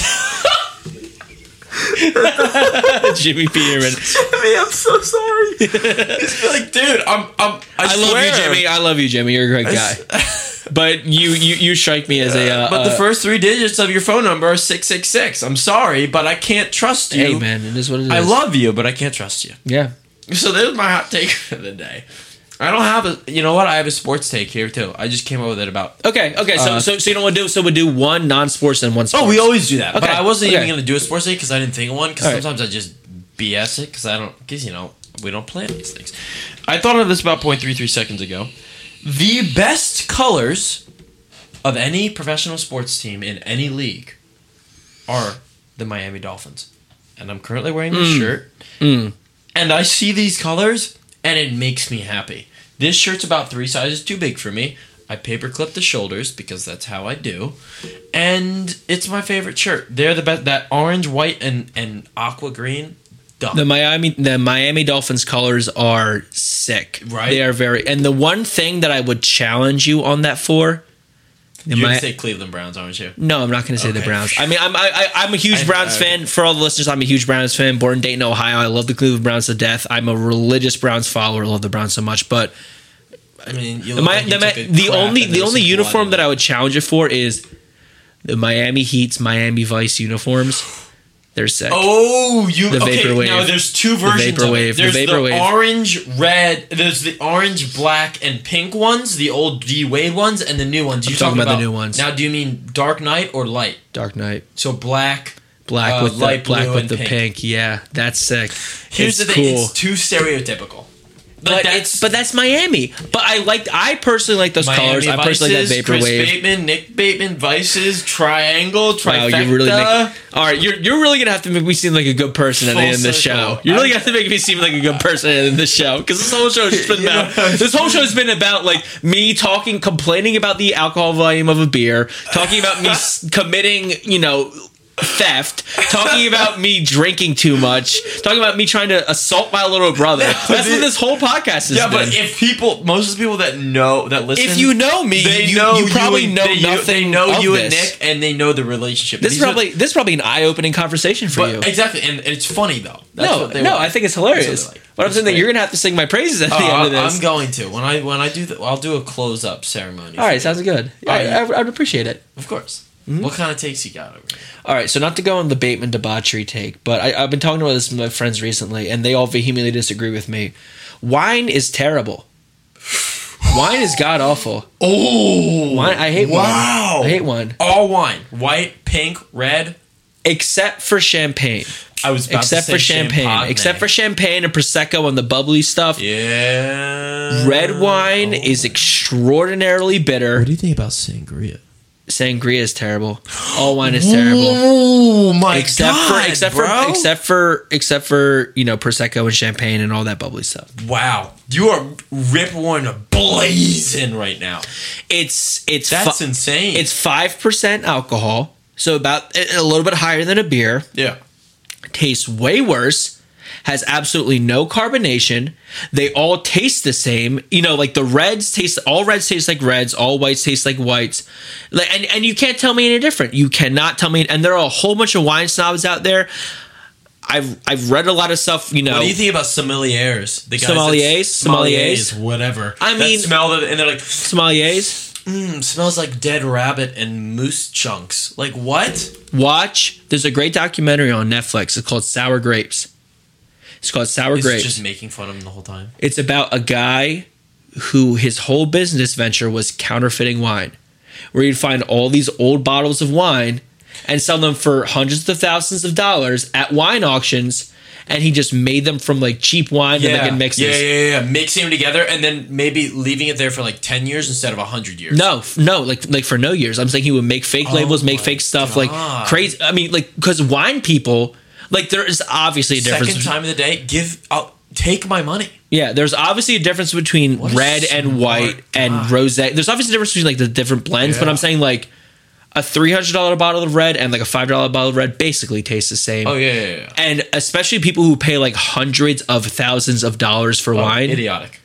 <laughs> Jimmy Peterman. Jimmy, I'm so sorry. <laughs> It's like, dude, I'm, I'm, I, I love you, Jimmy. I love you, Jimmy. You're a great guy. <laughs> But you, you, you strike me as a. Uh, But the uh, first three digits of your phone number are six six six. I'm sorry, but I can't trust you. Hey, man, it is what it is. I love you, but I can't trust you. Yeah. So there's my hot take for the day. I don't have a. You know what? I have a sports take here too. I just came up with it about. Okay. Okay. So, Uh, so, so you know what we'll do? So we'll do one non-sports and one. Sports. Oh, we always do that. But Okay, I wasn't okay. even gonna do a sports take because I didn't think of one. Because right. sometimes I just BS it because I don't. Because you know we don't plan these things. I thought of this about 0.33 seconds ago. The best colors of any professional sports team in any league are the Miami Dolphins, and I'm currently wearing this shirt. Mm. And I see these colors, and it makes me happy. This shirt's about three sizes too big for me. I paperclip the shoulders because that's how I do, and it's my favorite shirt. They're the best. That orange, white, and and aqua green. Dumb. The Miami the Miami Dolphins colors are sick. Right. They are very and the one thing that I would challenge you on that for the You're gonna say Cleveland Browns, aren't you? no, I'm not going to say the Browns. I mean, I'm I, I, I'm a huge I- Browns I- fan. For all the listeners, I'm a huge Browns fan. Born in Dayton, Ohio. I love the Cleveland Browns to death. I'm a religious Browns follower. I love the Browns so much. But I mean, you the, look Mi- like you the, Mi- took a the only the only uniform that I would challenge it for is the Miami Heat's Miami Vice uniforms. They're sick. Oh, you The okay? Vaporwave. Now there's two versions Vaporwave, of the it. There's the, Vaporwave. orange, red. There's the orange, black, and pink ones. The old D Wade ones and the new ones. You I'm talking about the new ones. Now, do you mean Dark Knight or Light? Dark Knight. So black. Black Uh, with the black with the pink. pink. Yeah, that's sick. Here's it's the thing: cool. it's too stereotypical. But it's but that's Miami. But I like I personally like those Miami colors. I personally like Vices, that Chris. Bateman, Nick Bateman, Vices, Triangle, Wow, Trifecta. you really make all right. You're you're really gonna have to make me seem like a good person at the end of the show. You're really gonna have to make me seem like a good person at the end of the show because this whole show has been <laughs> about this whole show has been about like me talking, complaining about the alcohol volume of a beer, talking about me <laughs> committing, you know. Theft, talking about me drinking too much, talking about me trying to assault my little brother. <laughs> That's what this whole podcast is. Yeah, but if people, most of the people that know that listen, If you know me, they you- know you probably and- know they, nothing They know you and this. Nick, and they know the relationship. this is These are- probably this is probably an eye opening conversation for but you. exactly, and it's funny though. That's no, what they no. I think it's hilarious. like. But I'm saying that you're gonna have to sing my praises at oh, the Oh, end of this. I'm going to when I when I do the I'll do a close up ceremony. All right, sounds good. All I, right. I, I would appreciate it. of course. Mm-hmm. What kind of takes you got over here? All right, so not to go on the Bateman debauchery take, but I, I've been talking about this with my friends recently, and they all vehemently disagree with me. Wine is terrible. <sighs> Wine is god awful. Oh, Wine, I hate wine. Wow. wine. I hate wine, all wine, white, pink, red. except for champagne. I was about Except to for champagne. champagne. Except for champagne and prosecco and the bubbly stuff. yeah, Red wine is extraordinarily bitter. What do you think about sangria? Sangria is terrible. All wine is terrible. Oh my Except god! for except bro. for except for except for you know prosecco and champagne and all that bubbly stuff. wow, you are rip roaring blazing right now. It's it's That's fi- insane. It's five percent alcohol, so about a little bit higher than a beer. yeah. Tastes way worse. Has absolutely no carbonation. They all taste the same. You know, like the reds taste. All reds taste like reds. All whites taste like whites. Like, and and you can't tell me any different. You cannot tell me. And there are a whole bunch of wine snobs out there. I've I've read a lot of stuff. You know, What do you think about sommeliers? The guys Sommeliers? Sommeliers? whatever. I that mean- smell it and they're like, sommeliers. mm, smells like dead rabbit and moose chunks. Like what? Watch. There's a great documentary on Netflix. It's called Sour Grapes. It's called Sour Is Grapes. just making fun of him the whole time. It's about a guy who his whole business venture was counterfeiting wine, where he'd find all these old bottles of wine and sell them for hundreds of thousands of dollars at wine auctions. And he just made them from like cheap wine to make in mixes. yeah, yeah, yeah. Mixing them together and then maybe leaving it there for like ten years instead of hundred years. No, no, like like for no years. I'm saying he would make fake labels, make Oh fake stuff, God. like crazy. I mean, like because wine people, like there is obviously a difference. Second time of the day, give. I'll take my money. Yeah, there's obviously a difference between What red and white and rose. There's obviously a difference between like the different blends, but I'm saying like a three hundred dollar bottle of red and like a five dollar bottle of red basically tastes the same. Oh yeah, yeah, yeah. And especially people who pay like hundreds of thousands of dollars for Oh, wine. idiotic.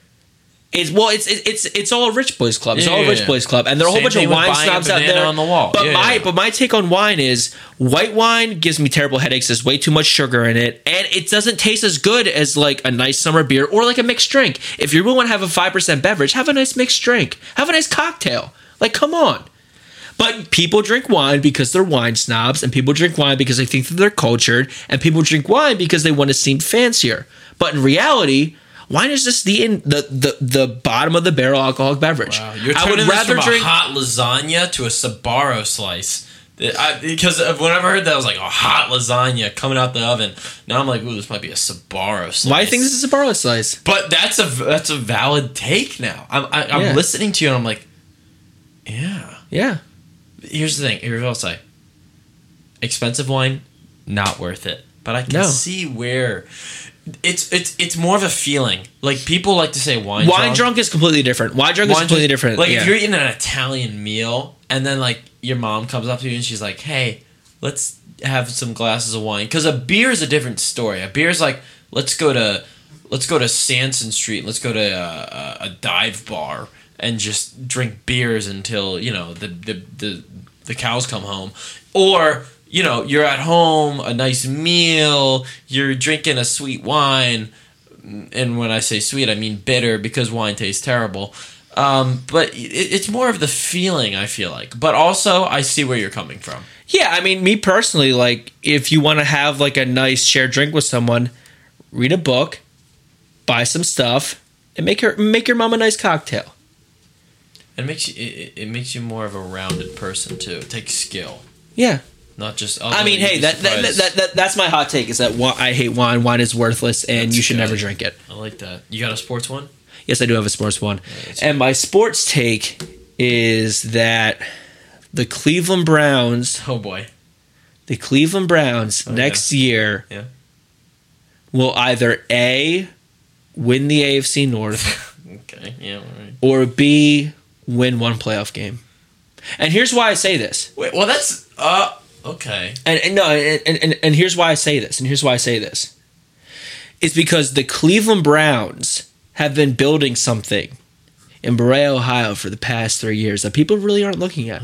It's well, it's it's it's all a rich boys club. It's Yeah, all a rich boys club, and there are a whole Same bunch of with wine buying a snobs out banana there on the wall. But Yeah, my yeah. but my take on wine is white wine gives me terrible headaches. There's way too much sugar in it, and it doesn't taste as good as like a nice summer beer or like a mixed drink. If you really want to have a five percent beverage, have a nice mixed drink. Have a nice cocktail. Like, come on. But people drink wine because they're wine snobs, and people drink wine because they think that they're cultured, and people drink wine because they want to seem fancier. But in reality, wine is just the in, the, the the bottom of the barrel alcoholic beverage. Wow, you're I would rather drink. a hot lasagna to a Sbarro slice. I, because whenever I heard that, I was like, "Oh, hot lasagna coming out the oven." Now I'm like, "Ooh, this might be a Sbarro slice." why do you think this is a barrel slice? But that's a that's a valid take now. I'm I, I'm Yeah. listening to you, and I'm like, "Yeah." Yeah, Here's the thing. Here's what I'll say. Expensive wine, not worth it. But I can No. see where it's it's it's more of a feeling. Like people like to say wine. wine drunk is completely different. Wine drunk is Wine completely different. Like yeah. if you're eating an Italian meal and then like your mom comes up to you and she's like, "Hey, let's have some glasses of wine." Because a beer is a different story. A beer is like, let's go to let's go to Sansom Street. Let's go to a, a, a dive bar and just drink beers until you know the the the, the cows come home, or you know you're at home, a nice meal, you're drinking a sweet wine and when I say sweet, I mean bitter because wine tastes terrible. Um, but it, it's more of the feeling I feel like. But also, I see where you're coming from. Yeah, I mean, me personally, like, if you want to have like a nice shared drink with someone, read a book, buy some stuff, and make her make your mom a nice cocktail. It makes you it, it makes you more of a rounded person too. It takes skill, Yeah, not just. I mean, hey, that that, that, that, that that's my hot take is that wi- I hate wine. Wine is worthless, and That's you should good. never drink it. I like that. You got a sports one? Yes, I do have a sports one, that's and my sports take is that the Cleveland Browns, Oh boy. the Cleveland Browns, Oh, next year, Yeah. will either a win the AFC North. <laughs> Okay. Yeah. All right. or B, win one playoff game. And here's why I say this. Wait. Well, that's uh. Okay. And, and no, and, and and here's why I say this. And here's why I say this. It's because the Cleveland Browns have been building something in Berea, Ohio, for the past three years that people really aren't looking at.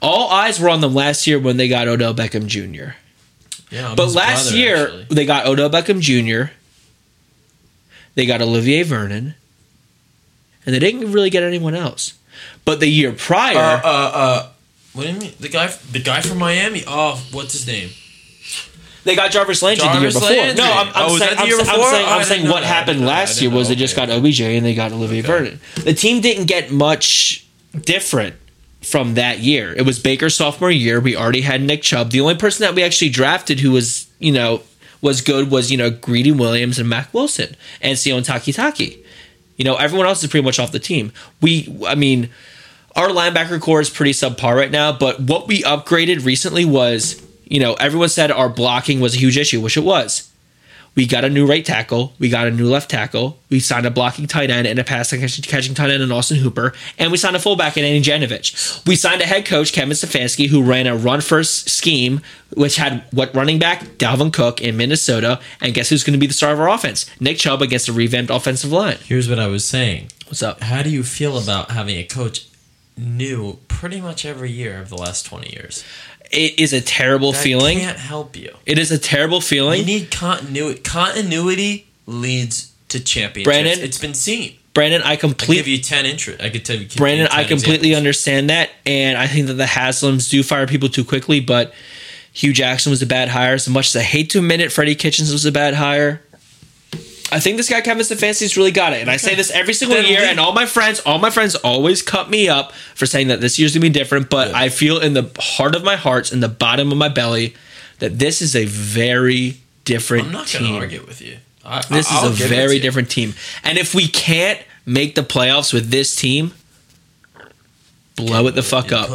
All eyes were on them last year when they got Odell Beckham Jr. Yeah. I'm But last brother, year actually. they got Odell Beckham Jr. They got Olivier Vernon, and they didn't really get anyone else. But the year prior, Uh, uh, uh. What do you mean? The guy, the guy from Miami. Oh, what's his name? They got Jarvis Landry the year before. Landry. No, I'm, I'm Oh, saying, I'm, I'm saying, I'm saying what happened last year was they just Okay. got OBJ and they got Olivier Vernon. The team didn't get much different from that year. It was Baker's sophomore year. We already had Nick Chubb. The only person that we actually drafted who was, you know, was good was, you know, Greedy Williams and Mack Wilson and Sione Takitaki. You know, everyone else is pretty much off the team. We, I mean, our linebacker core is pretty subpar right now, but what we upgraded recently was, you know, everyone said our blocking was a huge issue, which it was. We got a new right tackle, we got a new left tackle, we signed a blocking tight end and a pass catching tight end in Austin Hooper, and we signed a fullback in Andy Janovich. We signed a head coach, Kevin Stefanski, who ran a run first scheme, which had what running back Dalvin Cook in Minnesota, and guess who's going to be the star of our offense? Nick Chubb against a revamped offensive line. Here's what I was saying. What's up? How do you feel about having a coach new pretty much every year of the last 20 years? It is a terrible That feeling. can't help you. It is a terrible feeling. You need continuity. Continuity leads to championships. Brandon, it's been seen. Brandon, I I give completely you 10 interest. I could tell you. Brandon, you I completely examples. understand that, and I think that the Haslams do fire people too quickly. But Hue Jackson was a bad hire. As much as I hate to admit it, Freddie Kitchens was a bad hire. I think this guy Kevin Stefanski's really got it, and I say this every single Then year. And all my friends, all my friends, always cut me up for saying that this year's gonna be different. But Yeah. I feel in the heart of my hearts, in the bottom of my belly, that this is a very different I'm not team. going to argue with you. I, This I'll is a give it to very different team. And if we can't make the playoffs with this team, blow it the fuck up.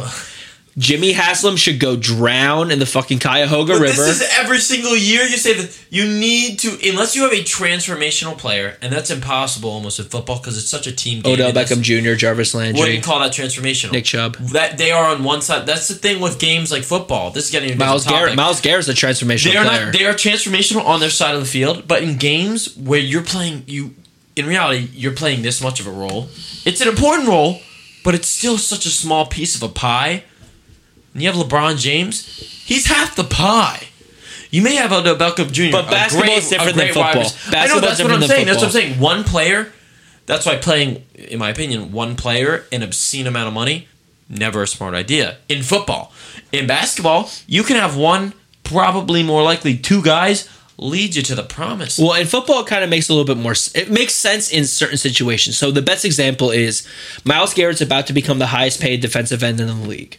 Jimmy Haslam should go drown in the fucking Cuyahoga But River. This is every single year. You say that you need to, unless you have a transformational player, and that's impossible almost in football because it's such a team game. Odell Beckham Jr., Jarvis Landry. What do you call that transformational? Nick Chubb, That they are on one side. That's the thing with games like football. This is getting Myles. Garrett. Myles Garrett's a transformational They are player. not. They are transformational on their side of the field, but in games where you're playing, you in reality you're playing this much of a role. It's an important role, but it's still such a small piece of a pie. And you have LeBron James. He's half the pie. You may have Odell Beckham Jr. But basketball is different than football. I know that's what I'm saying. That's what I'm saying. One player. That's why playing, in my opinion, one player an obscene amount of money, never a smart idea. In football, in basketball, you can have one, probably more likely two guys lead you to the promise. Well, in football, it kind of makes a little bit more. It makes sense in certain situations. So the best example is Myles Garrett's about to become the highest paid defensive end in the league,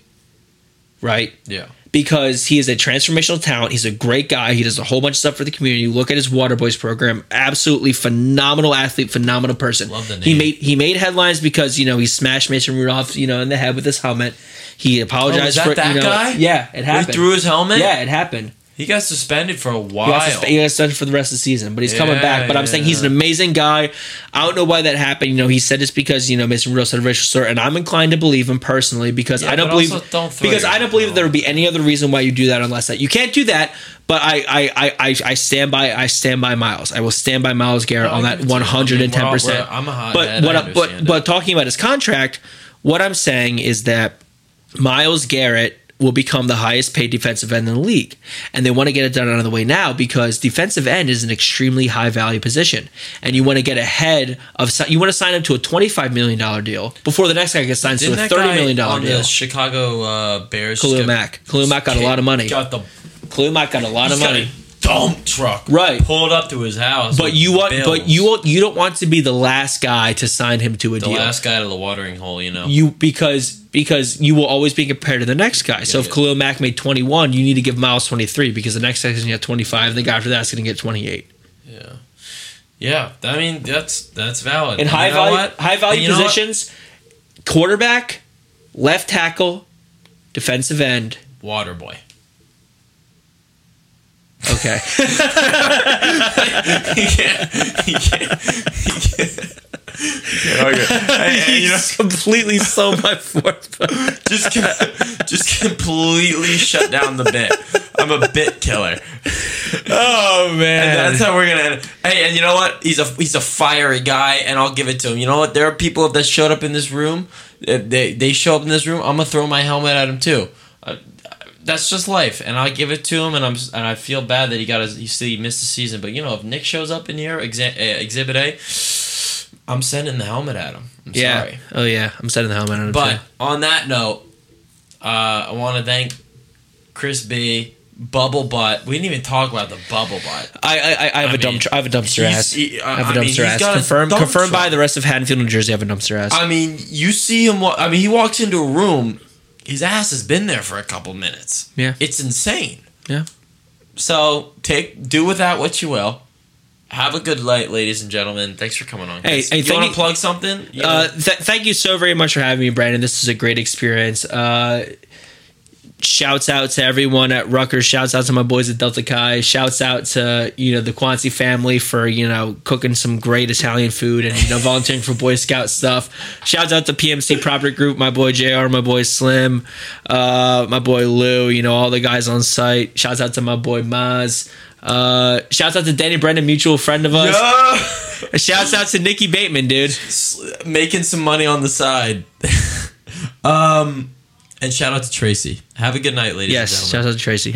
right? yeah. because he is a transformational talent. He's a great guy. He does a whole bunch of stuff for the community. Look at his Water Boys program. Absolutely phenomenal athlete, phenomenal person. Love the name. He made he made headlines because you know he smashed Mason Rudolph you know in the head with his helmet. He oh, apologized Oh, for that you know, guy? Yeah, it happened. He threw his helmet. yeah, it happened. He got suspended for a He while. got, suspe- he got suspended for the rest of the season, but he's coming back. But I'm saying he's an amazing guy. I don't know why that happened. You know, he said it's because you know Mason Rudolph a racial slur, and I'm inclined to believe him personally because Yeah, I don't believe don't because I don't believe that there would be any other reason why you do that unless that you can't do that. But I I, I, I, stand by I stand by Myles. I will stand by Myles Garrett on that it to you. I mean, 110. we're all- percent I'm a hothead, But I what but understand but talking about his contract, what I'm saying is that Myles Garrett will become the highest paid defensive end in the league. And they want to get it done out of the way now because defensive end is an extremely high value position. And you want to get ahead of you want to sign him to a $25 million deal before the next guy gets signed Didn't to a that $30 guy million on deal. the Chicago uh, Bears? Khalil Mack. Khalil Mack got a lot of money. Got the Khalil Mack got a lot of money. Dump truck. Right. Pulled up to his house. But you want bills. but you want- you don't want to be the last guy to sign him to a deal. the deal. last guy to the watering hole. You know. you because because you will always be compared to the next guy. So if yeah. Khalil Mack made 21, you need to give Myles 23 because the next guy is going to get 25 and the guy after that's going to get 28. yeah. Yeah. I mean, that's that's valid. In And high you know value what? high value And you know what? positions, quarterback, left tackle, defensive end. Water boy. Okay. <laughs> you can't, you can't, you can't, Okay. Hey, hey, you <laughs> know, He's completely sold my fourth. just com- just completely shut down the bit. I'm a bit killer. Oh man, And that's how we're gonna end. Hey, and you know what? He's a he's a fiery guy, and I'll give it to him. You know what? There are people that showed up in this room. They they show up in this room. I'm gonna throw my helmet at him too. Uh, that's just life, and I give it to him. And I'm and I feel bad that he got his. He missed the season. But you know, if Nick shows up in here, exa- uh, Exhibit A, I'm sending the helmet at him. I'm yeah. sorry. Oh yeah, I'm sending the helmet at him. But too. on that note, uh, I want to thank Chris B. Bubble butt. We didn't even talk about the bubble butt. I I, I have a mean, dump. I have a dumpster ass. he- I have a I dumpster ass. Confirmed. Confirmed by the rest of Haddonfield, New Jersey. I have a dumpster ass. I mean, you see him. I mean, he walks into a room. His ass has been there for a couple minutes. Yeah. it's insane. Yeah. So take do with that what you will. Have a good night, ladies and gentlemen. Thanks for coming on. Hey, hey, you want to plug something? You Uh, th- thank you so very much for having me, Brandon. This is a great experience. Uh, shouts out to everyone at Rutgers. Shouts out to my boys at Delta Chi. Shouts out to you know the Quancy family for you know cooking some great Italian food and you know volunteering for Boy Scout stuff. Shouts out to PMC Property Group, my boy Jr., my boy Slim, uh, my boy Lou. You know all the guys on site. Shouts out to my boy Maz. Uh, shouts out to Danny Brendan, mutual friend of us. <laughs> Shouts out to Nikki Bateman, dude. making some money on the side. <laughs> um, and shout out to Tracy. Have a good night, ladies Yes, and gentlemen. shout out to Tracy. Have